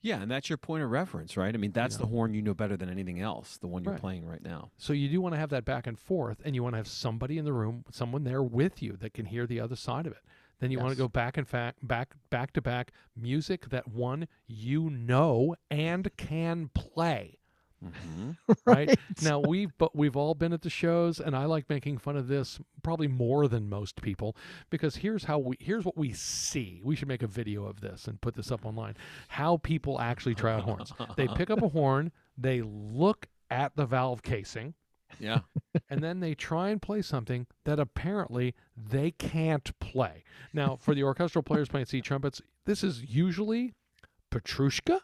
Yeah, and that's your point of reference, right? I mean, that's Yeah. the horn you know better than anything else, the one you're Right. playing right now. So you do want to have that back and forth, and you want to have somebody in the room, someone there with you that can hear the other side of it. Then you want to go back and fa- back back to back music that one you know and can play. Mm-hmm. Right, now we've but we've all been at the shows, and I like making fun of this probably more than most people because here's how we here's what we see. We should make a video of this and put this up online. How people actually try out horns. They pick up a horn, they look at the valve casing yeah. and then they try and play something that apparently they can't play. Now, for the orchestral players playing C trumpets, this is usually Petrushka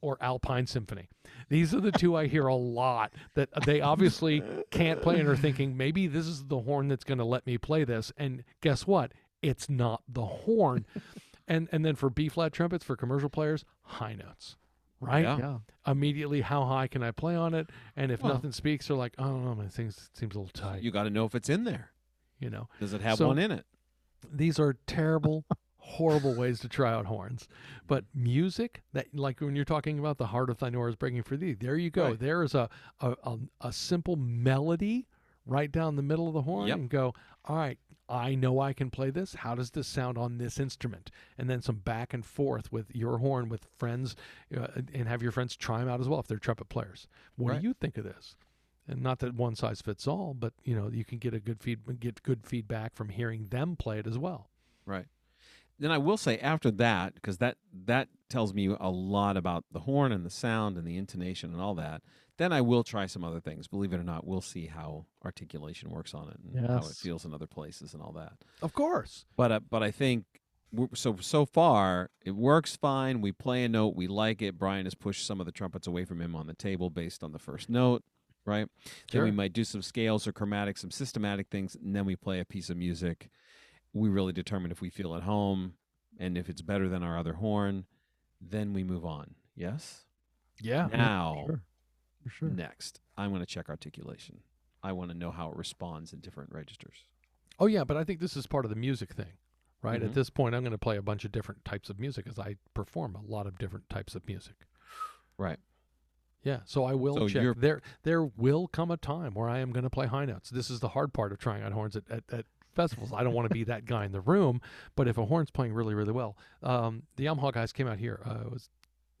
or Alpine Symphony. These are the two I hear a lot that they obviously can't play and are thinking maybe this is the horn that's going to let me play this. And guess what? It's not the horn. and and then for B flat trumpets for commercial players, high notes. Right? Yeah. yeah Immediately, how high can I play on it? And if Well- nothing speaks, they're like, oh, no, my thing seems a little tight. You got to know if it's in there. you know, Does it have So- one in it? these are terrible, horrible ways to try out horns. But music that, like when you're talking about the heart of Thy Norah's breaking for thee, there you go. Right. There is a, a a a simple melody right down the middle of the horn, Yep. and go, all right. I know I can play this. How does this sound on this instrument? And then some back and forth with your horn with friends, uh, and have your friends try them out as well if they're trumpet players. What Right. do you think of this? and not that one size fits all, but you know you can get a good feed get good feedback from hearing them play it as well. Right. Then I will say after that, because that that tells me a lot about the horn and the sound and the intonation and all that. Then I will try some other things. Believe it or not, we'll see how articulation works on it and how it feels in other places and all that. Of course, But uh, but I think so so far it works fine. We play a note, we like it. Bryan has pushed some of the trumpets away from him on the table based on the first note, right? Then we might do some scales or chromatics, some systematic things, and then we play a piece of music. We really determine if we feel at home and if it's better than our other horn. Then we move on. Yes. yeah. Now sure for sure next, I'm going to check articulation. I want to know how it responds in different registers. Oh yeah, but I think this is part of the music thing, right? Mhm. At this point, I'm going to play a bunch of different types of music as I perform a lot of different types of music. Right. Yeah, so I will So check. you're- There, there will come a time where I am going to play high notes. This is the hard part of trying out horns at, at, at festivals. I don't want to be that guy in the room, but if a horn's playing really, really well, um, the Yamaha guys came out here. Uh, it was,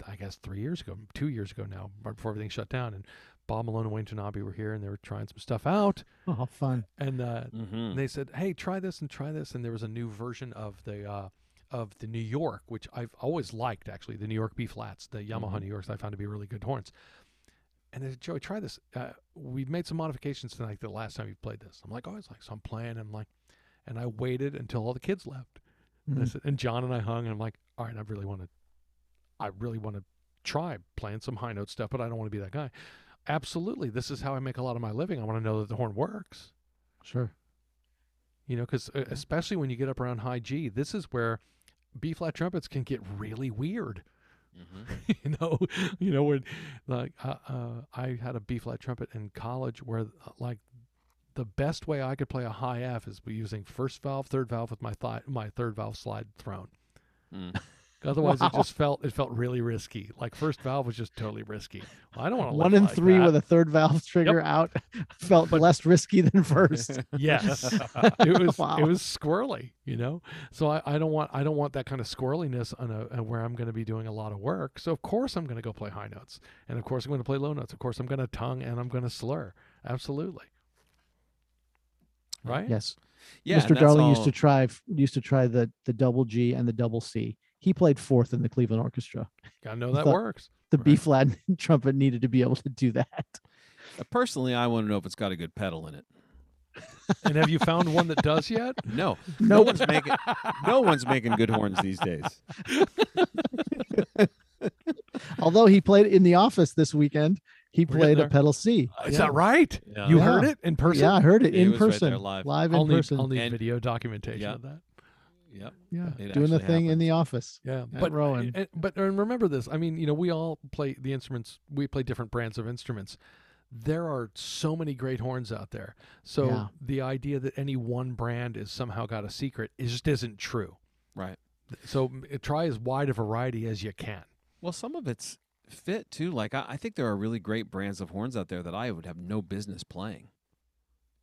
I guess, three years ago, two years ago now, right before everything shut down, and Bob Malone and Wayne Tanabe were here, and they were trying some stuff out, Oh, fun. and uh, Mm-hmm. and they said, "Hey, try this and try this." And there was a new version of the uh, of the New York, which I've always liked actually, the New York B flats, the Yamaha Mhm. New Yorks. I found to be really good horns. And they said, "Joey, try this. Uh, we've made some modifications tonight. The last time you played this, I'm like, oh, it's like so I'm playing. And I'm like, and I waited until all the kids left. And, I Mhm. said, and John and I hung, and I'm like, all right, I really want to, I really want to try playing some high note stuff, but I don't want to be that guy. Absolutely, this is how I make a lot of my living. I want to know that the horn works. Sure. You know, because especially when you get up around high G, this is where B flat trumpets can get really weird. Mm-hmm. you know, you know when like uh, uh, I had a B flat trumpet in college where uh, like the best way I could play a high F is by using first valve, third valve with my thigh, my third valve slide thrown. Mm. Otherwise, it just felt it felt really risky. Like first valve was just totally risky. Well, I don't want to One and three with a third valve trigger out felt less risky than first. yes it was Wow. it was squirrely you know so I, I don't want i don't want that kind of squirreliness on a, a where i'm going to be doing a lot of work so of course i'm going to go play high notes and of course i'm going to play low notes of course i'm going to tongue and i'm going to slur absolutely right Yes. Yeah, Mr. and that's Darling used to try used to try the the double G and the double C. He played fourth in the Cleveland Orchestra. gotta know that works The B Right. flat trumpet needed to be able to do that. Uh, Personally, I want to know if it's got a good pedal in it. and have you found one that does yet No, no one's making no one's making good horns these days. Although he played in the office this weekend, he We're played a pedal C. Uh, is Yeah. that right Yeah. you Yeah. heard it in person Yeah, I heard it He in was right person, there live. live i'll in need, person. I'll need And- video documentation Yeah. of that Yep. yeah, it doing the actually thing in the office. Yeah, but Rowan. and- but and remember this. I mean, you know, we all play the instruments. We play different brands of instruments. There are so many great horns out there. So Yeah. the idea that any one brand is somehow got a secret is just isn't true. Right. So try as wide a variety as you can. Well, some of it's fit too. Like I, I think there are really great brands of horns out there that I would have no business playing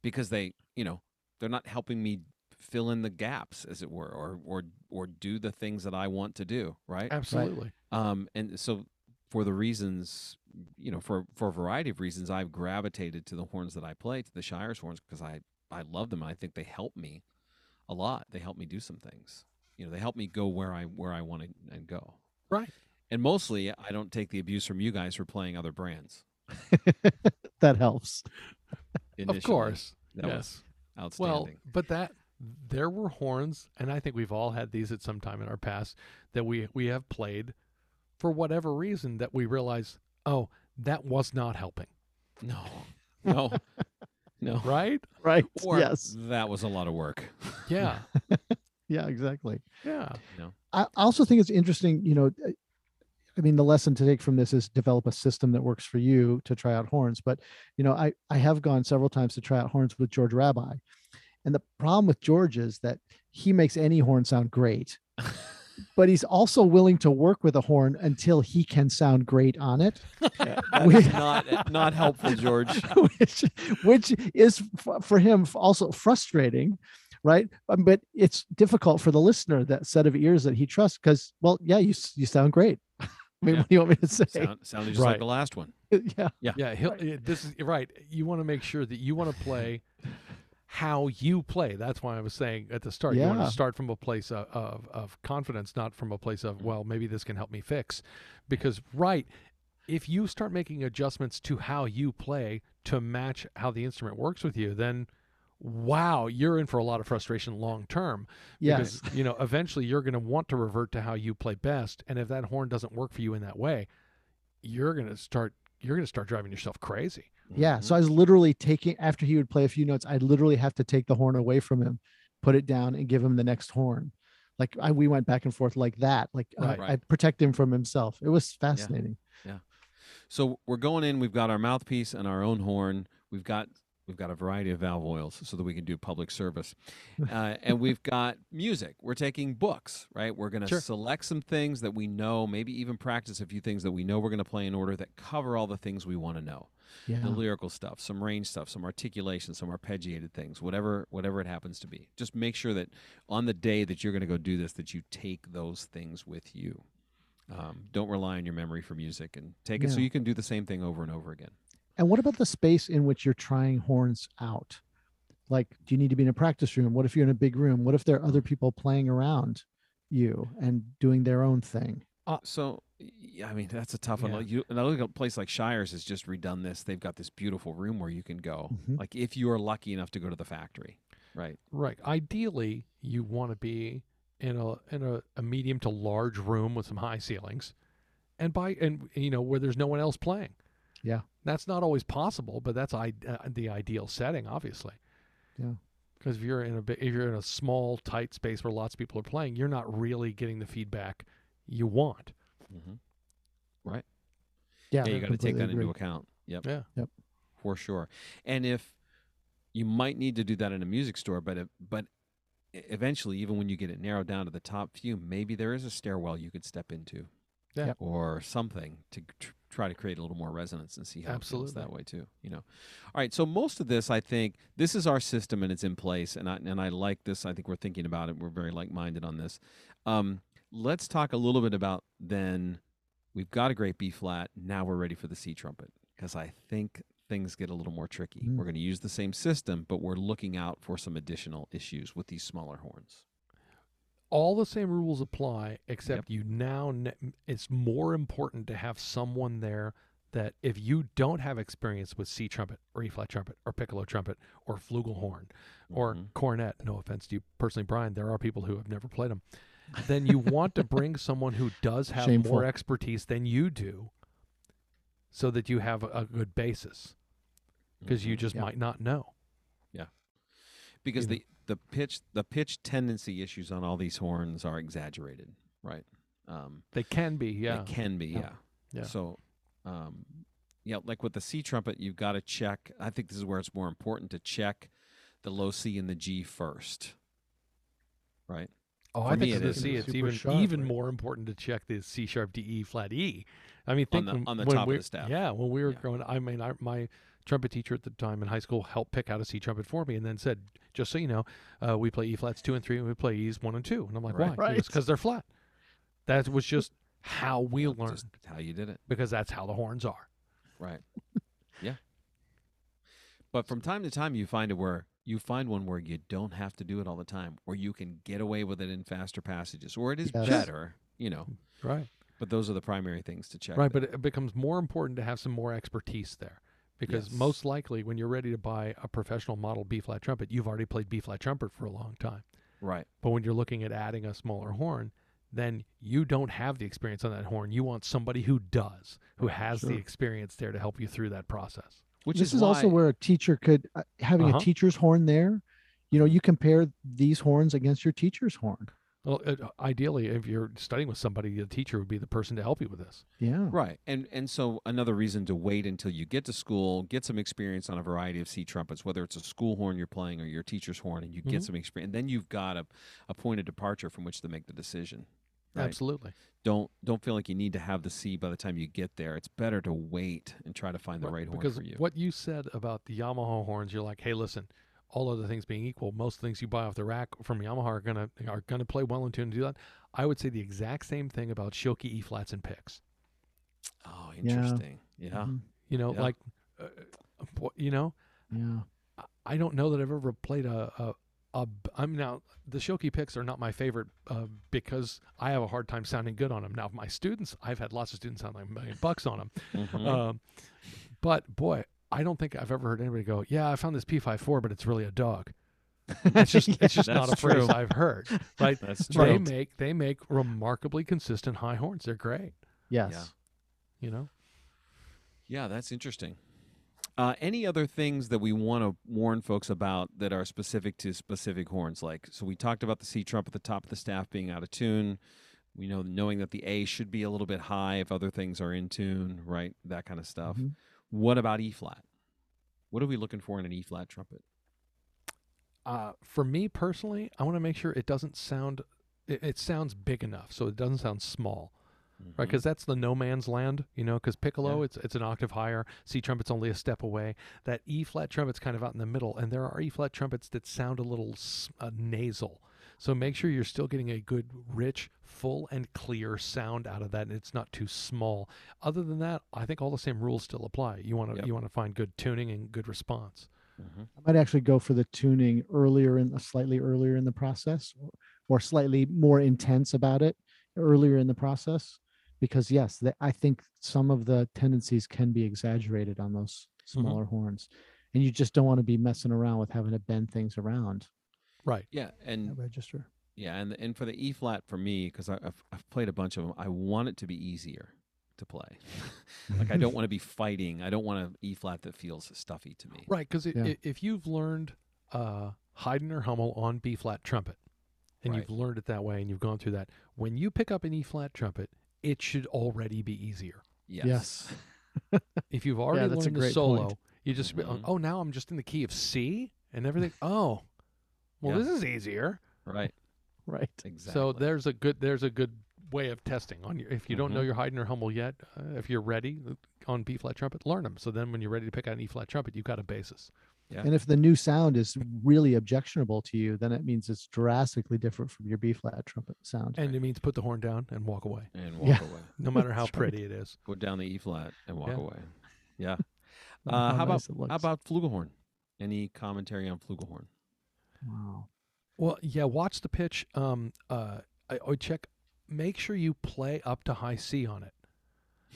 because they, you know, they're not helping me fill in the gaps, as it were, or or or do the things that I want to do. Right. Absolutely. Um, and so for the reasons, you know, for for a variety of reasons, I've gravitated to the horns that I play, to the Shires horns, because I I love them. and I think they help me a lot. They help me do some things. You know, they help me go where I where I want to and go. Right. And mostly, I don't take the abuse from you guys for playing other brands. that helps. Initially. Of course. that yes. was outstanding. Well, but that there were horns, and I think we've all had these at some time in our past that we we have played for whatever reason that we realize, oh, that was not helping. no, no, no. Right? Right. Or yes. that was a lot of work. Yeah. Yeah, exactly. Yeah. I I also think it's interesting, you know, uh, I mean, the lesson to take from this is develop a system that works for you to try out horns. But, you know, I, I have gone several times to try out horns with George Rabbai. And the problem with George is that he makes any horn sound great, but he's also willing to work with a horn until he can sound great on it, That We- not not helpful, George. which, which is f- for him also frustrating. Right. Um, But it's difficult for the listener, that set of ears that he trusts, because, well, yeah, you, you sound great. I mean, Yeah. what do you want me to say? Sound, sounded just like the last one. yeah. Yeah. He'll, eh, This is right. You want to make sure that you want to play how you play. That's why I was saying at the start, yeah. you want to start from a place of, of, of confidence, not from a place of, well, maybe this can help me fix. Because, right, if you start making adjustments to how you play to match how the instrument works with you, then wow, you're in for a lot of frustration long term. Yes. Because, you know, eventually you're going to want to revert to how you play best. And if that horn doesn't work for you in that way, you're going to start you're going to start driving yourself crazy. Yeah. So I was literally taking after he would play a few notes, I'd literally have to take the horn away from him, put it down, and give him the next horn. Like I, we went back and forth like that. Like uh, Right. I protect him from himself. It was fascinating. Yeah. So we're going in. We've got our mouthpiece and our own horn. We've got We've got a variety of valve oils so that we can do public service. Uh, and we've got music. We're taking books, right? We're going to Sure. select some things that we know, maybe even practice a few things that we know we're going to play in order that cover all the things we want to know. Yeah. The lyrical stuff, some range stuff, some articulation, some arpeggiated things, whatever whatever it happens to be. Just make sure that on the day that you're going to go do this that you take those things with you. Um, don't rely on your memory for music and take it so you can do the same thing over and over again. And what about the space in which you're trying horns out? Like, do you need to be in a practice room? What if you're in a big room? What if there are other people playing around you and doing their own thing? So, yeah, I mean, that's a tough Yeah. one. Like, You, and I look at a place like Shires has just redone this. They've got this beautiful room where you can go. Mhm. Like, if you are lucky enough to go to the factory, right? Right. Ideally, you want to be in a in a, a medium to large room with some high ceilings, and by and you know where there's no one else playing. Yeah. That's not always possible, but that's I, uh, the ideal setting, obviously. Yeah. Because if you're in a bi- if you're in a small tight space where lots of people are playing, you're not really getting the feedback you want. Mm-hmm. Yeah, Yeah, you got to take completely that into account. Yep. Yeah. Yep. For sure. And if you might need to do that in a music store, but if, but eventually, even when you get it narrowed down to the top few, maybe there is a stairwell you could step into. Yeah. Yep. Or something to tr- try to create a little more resonance and see how it feels that way too. You know. All right. So most of this, I think, this is our system and it's in place, and I and I like this. I think we're thinking about it. We're very like minded on this. Um, let's talk a little bit about then. We've got a great B flat. Now we're ready for the C trumpet because I think things get a little more tricky. Mm. We're going to use the same system, but we're looking out for some additional issues with these smaller horns. All the same rules apply except you now ne- it's more important to have someone there that if you don't have experience with C trumpet or E flat trumpet or piccolo trumpet or flugelhorn or Mhm. cornet, no offense to you personally, Bryan, there are people who have never played them. Then you want to bring someone who does have Shameful. more expertise than you do, so that you have a, a good basis because you Mhm. just Yeah. might not know. Yeah. Because you know. The the pitch the pitch tendency issues on all these horns are exaggerated, right? Um, They can be, yeah, They can be, Yeah. yeah. Yeah. So, um, yeah, like with the C trumpet, you've got to check. I think this is where it's more important to check the low C and the G first, right? Oh, For I think it the. C, it's even sharp, even right? more important to check the C sharp D E flat E. I mean, On the- when, on the top of the staff. Yeah, when we were Yeah. growing, I mean, I, my trumpet teacher at the time in high school helped pick out a C trumpet for me, and then said, "Just so you know, uh, we play E flats two and three, and we play E's one and two. And I'm like, Right. "Why? Right. Because they're flat." That was just how we Yeah, learned just how you did it, because that's how the horns are. right? yeah. But from time to time, you find it where you find one where you don't have to do it all the time, or you can get away with it in faster passages, or it is Yes. better, you know. Right. But those are the primary things to check. Right, there. but it becomes more important to have some more expertise there. Because Yes. most likely, when you're ready to buy a professional model B flat trumpet, you've already played B flat trumpet for a long time. right, But when you're looking at adding a smaller horn, then you don't have the experience on that horn. You want somebody who does, who has the experience there to help you through that process. which this is, is, also where a teacher could uh, having Uh-huh. a teacher's horn there. You know, you compare these horns against your teacher's horn. Well, uh, ideally, if you're studying with somebody, the teacher would be the person to help you with this. Yeah. Right. And and so another reason to wait until you get to school, get some experience on a variety of C trumpets, whether it's a school horn you're playing or your teacher's horn, and you get Mhm. some experience. And then you've got a, a point of departure from which to make the decision. Right. Absolutely. Don't don't feel like you need to have the C by the time you get there. It's better to wait and try to find the right, horn because for you. what you said about the Yamaha horns, you're like, hey, listen, all other things being equal, most things you buy off the rack from Yamaha are gonna are gonna play well in tune and do that. I would say the exact same thing about Schilke E flats and picks. oh, interesting. Yeah. Mhm. You know, Yeah. like, uh, uh, you know, Yeah. I- I don't know that I've ever played a. a a b- I'm now the Schilke picks are not my favorite uh, because I have a hard time sounding good on them. Now my students, I've had lots of students sound like a million bucks on them, Mhm. Um, but boy, I don't think I've ever heard anybody go, "Yeah, I found this P54, but it's really a dog." It's just it's just not a That's phrase true. I've heard. Right? That's they true. make they make remarkably consistent high horns. They're great. Yes. Yeah. You know. Yeah, that's interesting. Uh, any other things that we want to warn folks about that are specific to specific horns? Like, so we talked about the C trump at the top of the staff being out of tune. We know knowing that the A should be a little bit high if other things are in tune, right? That kind of stuff. Mhm. What about E flat? What are we looking for in an E flat trumpet? Uh, for me personally, I want to make sure it doesn't sound. It, it sounds big enough, so it doesn't sound small. right? Mhm. Because that's the no man's land, you know. Because piccolo, Yeah. it's it's an octave higher. C trumpet's only a step away. That E flat trumpet's kind of out in the middle, and there are E flat trumpets that sound a little uh, nasal. So make sure you're still getting a good, rich, full, and clear sound out of that, and it's not too small. Other than that, I think all the same rules still apply. You want to Yep. you want to find good tuning and good response. Mhm. I might actually go for the tuning earlier in slightly earlier in the process or, or slightly more intense about it earlier in the process because yes, the, I think some of the tendencies can be exaggerated on those smaller horns and you just don't want to be messing around with having to bend things around Right. Yeah, that and register. yeah, and and for the E flat for me, because I've I've played a bunch of them, I want it to be easier to play. like I don't want to be fighting. I don't want an E flat that feels stuffy to me. Right, because Yeah. if you've learned uh, Haydn or Hummel on B flat trumpet, and Right. you've learned it that way, and you've gone through that, when you pick up an E flat trumpet, it should already be easier. Yes. Yes. If you've already that's a learned the solo, point. you just be, Mhm. oh now I'm just in the key of C and everything. oh, well Yeah. this is easier. Right. Right. Exactly. So there's a good there's a good way of testing on your. If you don't know Mhm. your Haydn or Hummel yet, uh, if you're ready on B flat trumpet, learn them. So then when you're ready to pick out an E flat trumpet, you've got a basis. Yeah. And if the new sound is really objectionable to you, then it means it's drastically different from your B flat trumpet sound. And it means put the horn down and walk away, and walk Yeah. away. no matter how That's right. pretty it is. Go down the E flat and walk Yeah. away. Yeah. Uh, matter how about nice it looks. how about flugelhorn? Any commentary on flugelhorn? Wow. Well, yeah, watch the pitch. Um, uh, I, I check. Make sure you play up to high C on it,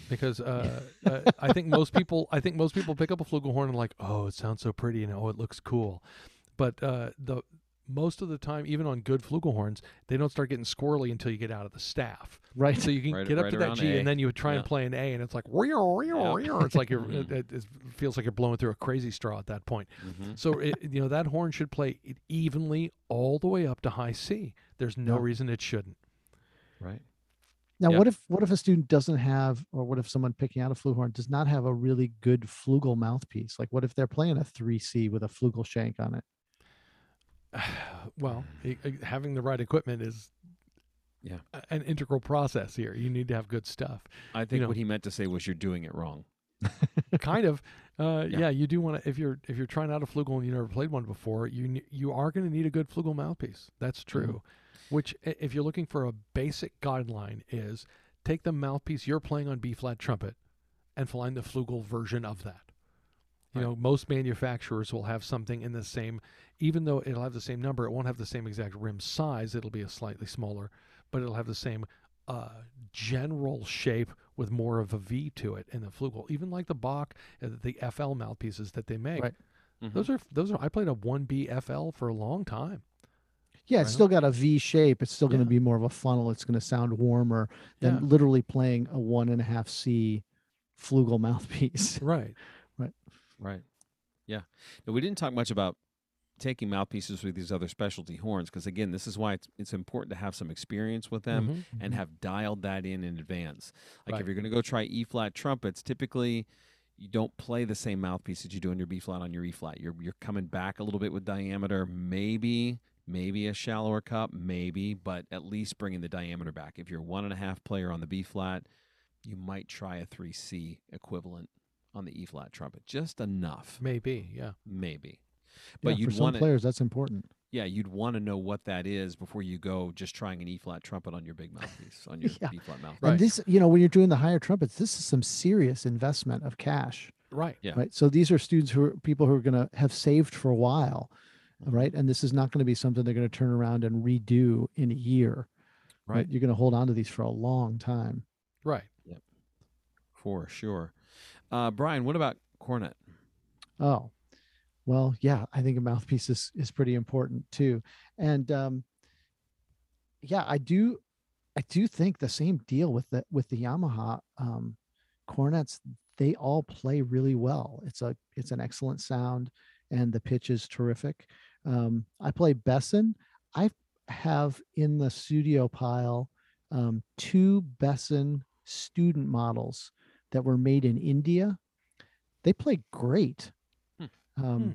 because uh, uh, I think most people, I think most people pick up a flugelhorn and like, oh, it sounds so pretty and oh, it looks cool, but uh, the most of the time, even on good flugelhorns, they don't start getting squirrely until you get out of the staff. Right. So you can Right- get up right to that around G, A. and then you would try Yeah. and play an A, and it's like, "Rear, rear, Yeah. rear." it's like you're, Mhm. it, it feels like you're blowing through a crazy straw at that point. Mm-hmm. So it, you know that horn should play it evenly all the way up to high C. There's no Yeah. reason it shouldn't. Right. Now, Yeah. what if what if a student doesn't have, or what if someone picking out a flugelhorn does not have a really good flugel mouthpiece? Like, what if they're playing a three C with a flugel shank on it? well, having the right equipment is Yeah. an integral process here. You need to have good stuff. I think know- what he meant to say was you're doing it wrong. kind of. Uh, Yeah. yeah. you do want to if you're if you're trying out a flugel and you never played one before, you you are going to need a good flugel mouthpiece. That's true. Which, if you're looking for a basic guideline, is take the mouthpiece you're playing on B flat trumpet and find the flugel version of that. You Right. know, most manufacturers will have something in the same, even though it'll have the same number, it won't have the same exact rim size. It'll be a slightly smaller, but it'll have the same uh, general shape with more of a V to it in the flugel. Even like the Bach, uh, the FL mouthpieces that they make. Right. Mhm. Those are those are. I played a one B FL for a long time. Yeah, Right it's on. still got a V shape. It's still going to be more of a funnel. It's going to sound warmer than Yeah. literally playing a one and a half C flugel mouthpiece. Right. Right. Yeah. Now, we didn't talk much about taking mouthpieces with these other specialty horns because, again, this is why it's, it's important to have some experience with them Mhm. and have dialed that in in advance. Like Right. if you're going to go try E flat trumpets, typically you don't play the same mouthpiece that you do on your B flat on your E flat. You're you're coming back a little bit with diameter, maybe maybe a shallower cup, maybe, but at least bringing the diameter back. If you're one and a half player on the B flat, you might try a three C equivalent on the E flat trumpet, just enough, Maybe. Yeah. maybe. But for you'd some want to players, that's important. yeah, you'd want to know what that is before you go just trying an E flat trumpet on your big mouthpiece, on your Yeah. B flat mouthpiece. Right. And this, you know, when you're doing the higher trumpets, this is some serious investment of cash, Right. Yeah. right? So these are students who are people who are going to have saved for a while, Mm-hmm. right? And this is not going to be something they're going to turn around and redo in a year, Right. You're going to hold on to these for a long time. Right. Yep. For sure. Uh, Bryan, what about cornet? Oh, well, yeah, I think a mouthpiece is, is pretty important too. And um, yeah, I do, I do think the same deal with the with the Yamaha um, cornets. They all play really well. It's a it's an excellent sound, and the pitch is terrific. Um, I play Besson. I have in the studio pile um, two Besson student models that were made in India. They play great. Hmm. Um, Hmm.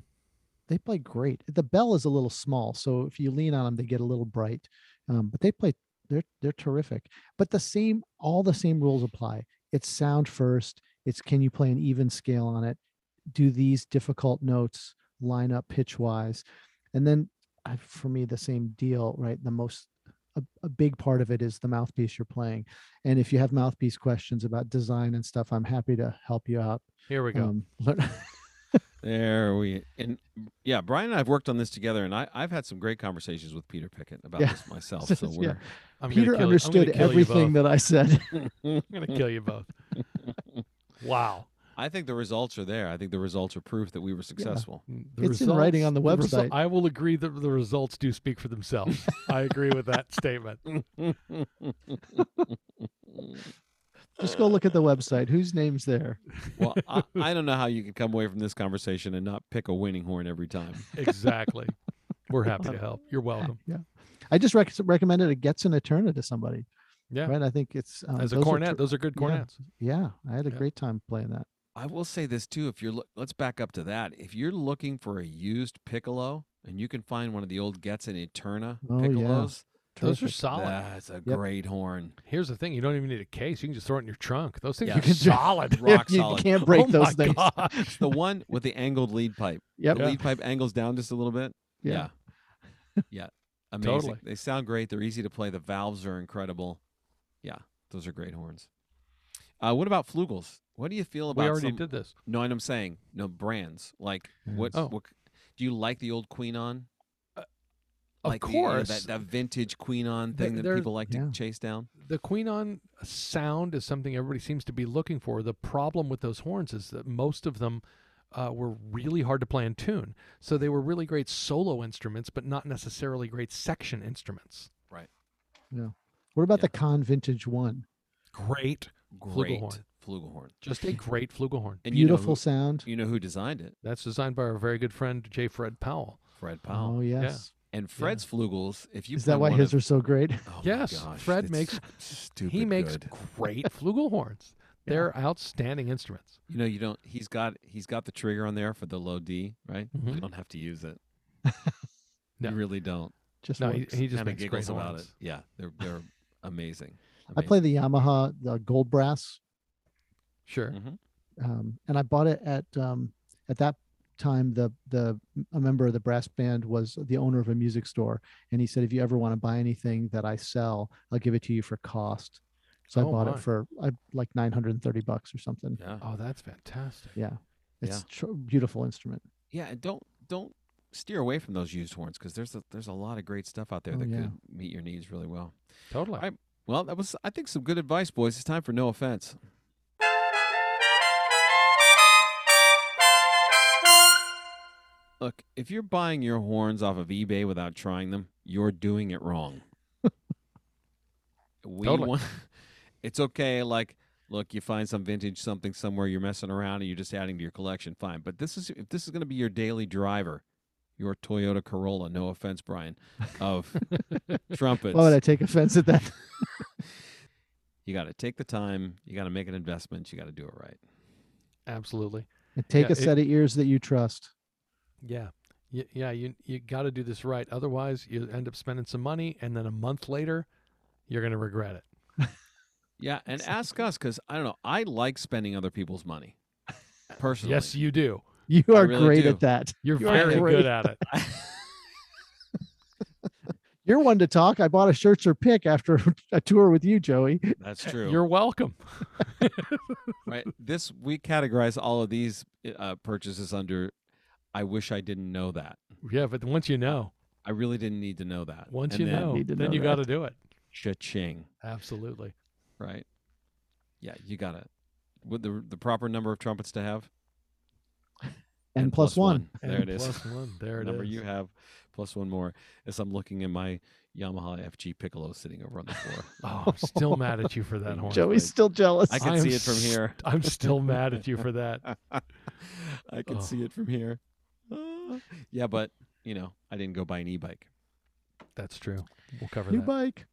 They play great. The bell is a little small, so if you lean on them, they get a little bright. Um, but they play they're they're terrific. But the same all the same rules apply. It's sound first. It's can you play an even scale on it? Do these difficult notes line up pitch wise? And then I, for me, the same deal, right? The most a, a big part of it is the mouthpiece you're playing. And if you have mouthpiece questions about design and stuff, I'm happy to help you out. Here we go. Um, learn- There we and yeah, Bryan and I've worked on this together, and I, I've had some great conversations with Peter Pickett about Yeah. this myself. So we're I'm Peter kill you- I'm understood gonna kill you everything that I said. I'm gonna kill you both. Wow. I think the results are there. I think the results are proof that we were successful. Mm, The It's in writing on the resu- website. I will agree that the results do speak for themselves. I agree with that statement. Just go look at the website. Whose name's there? well, I, I don't know how you can come away from this conversation and not pick a winning horn every time. Exactly. We're happy to help. You're welcome. Yeah. I just rec- recommended a Getzen Eterna to somebody. Yeah. Right. I think it's um, As a those are cornet, ter- those are good yeah. cornets. yeah, I had a Yeah. great time playing that. I will say this too. If you're look, let's back up to that. If you're looking for a used piccolo and you can find one of the old Getzen Eterna Oh, yeah. piccolos, Those are solid. that's a Yep. great horn. Here's the thing: you don't even need a case. You can just throw it in your trunk. Those things Yeah. are You can ju- solid. Rock you solid. You can't break oh those my things. gosh. The one with the angled lead pipe. Yep. The Yeah. lead pipe angles down just a little bit. Yeah. Yeah. Yeah. Amazing. Totally. They sound great. They're easy to play. The valves are incredible. Yeah. Those are great horns. Uh, what about flugels? What do you feel about We already some- did this. No, and I'm saying no brands. Like what? Oh. What? Do you like the old Couesnon? Of like the, you know, course, that, that vintage Couesnon They- thing that they're- people like to Yeah. chase down. the Couesnon sound is something everybody seems to be looking for. The problem with those horns is that most of them uh, were really hard to play in tune. So they were really great solo instruments, but not necessarily great section instruments. Right. No. What about Yeah. the Conn Vintage One? Great Great, Flugelhorn. flugelhorn. just a great flugelhorn. And you know Beautiful who, sound. you know who designed it? That's designed by our very good friend J. Fred Powell. Fred Powell. Oh yes. And Fred's flugels. If you Is play that why one his of, are so great? oh my Yes, gosh, Fred it's makes- stupid he makes good. great flugelhorns. They're outstanding instruments. You know, you don't. He's got he's got the trigger on there for the low D, right? You Mhm. don't have to use it. No. You really don't. Just No, he, works. he just Kinda makes giggles great about horns. it. Yeah, they're they're amazing. I play the Yamaha the gold brass, Sure. hmm um, and I bought it at um, at that time. The the a member of the brass band was the owner of a music store, and he said, if you ever want to buy anything that I sell, I'll give it to you for cost. So I Oh, bought my. it for I, like 930 bucks or something. Yeah, Oh, that's fantastic. Yeah, it's Yeah. tr- beautiful instrument. yeah, and don't don't steer away from those used horns because there's a, there's a lot of great stuff out there Oh, that yeah. could meet your needs really well. Totally. I- Well, that was I think some good advice, boys. It's time for no offense. Look, if you're buying your horns off of eBay without trying them, you're doing it wrong. we Totally. want it's okay like look, you find some vintage something somewhere you're messing around and you're just adding to your collection, fine. But this is if this is going to be your daily driver, your Toyota Corolla, no offense, Bryan, of trumpets. Why would I take offense at that? You got to take the time. You got to make an investment. You got to do it right. Absolutely. And take Yeah, a set of ears that you trust. Yeah. Y- Yeah, you you got to do this right. Otherwise, you end up spending some money, and then a month later, you're going to regret it. Yeah, and ask us because I don't know. I like spending other people's money. Personally, Yes, you do. You are really great do. at that. You're You very great. good at it. You're one to talk. I bought a shirts or pick after a tour with you, Joey. That's true. You're welcome. right. This we categorize all of these uh, purchases under. I wish I didn't know that. Yeah, but once you know, I really didn't need to know that. once And you then know, Need to then know you got to do it. cha-ching. Absolutely. Right. Yeah, you got to. With the the proper number of trumpets to have. And plus one. There And it is. Plus one. There it is. number you have plus one more as I'm looking at my Yamaha FG Piccolo sitting over on the floor. Oh, I'm still mad at you for that horn. Joey's still jealous. I can am see it from st- here. I'm still mad at you for that. I can Oh. see it from here. Ah. yeah, but you know, I didn't go buy an e-bike. That's true. We'll cover New that. bike.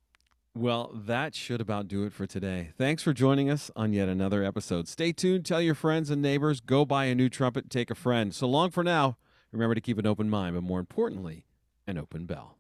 Well, that should about do it for today. Thanks for joining us on yet another episode. Stay tuned, tell your friends and neighbors, go buy a new trumpet, take a friend. So long for now. Remember to keep an open mind, but more importantly, an open bell.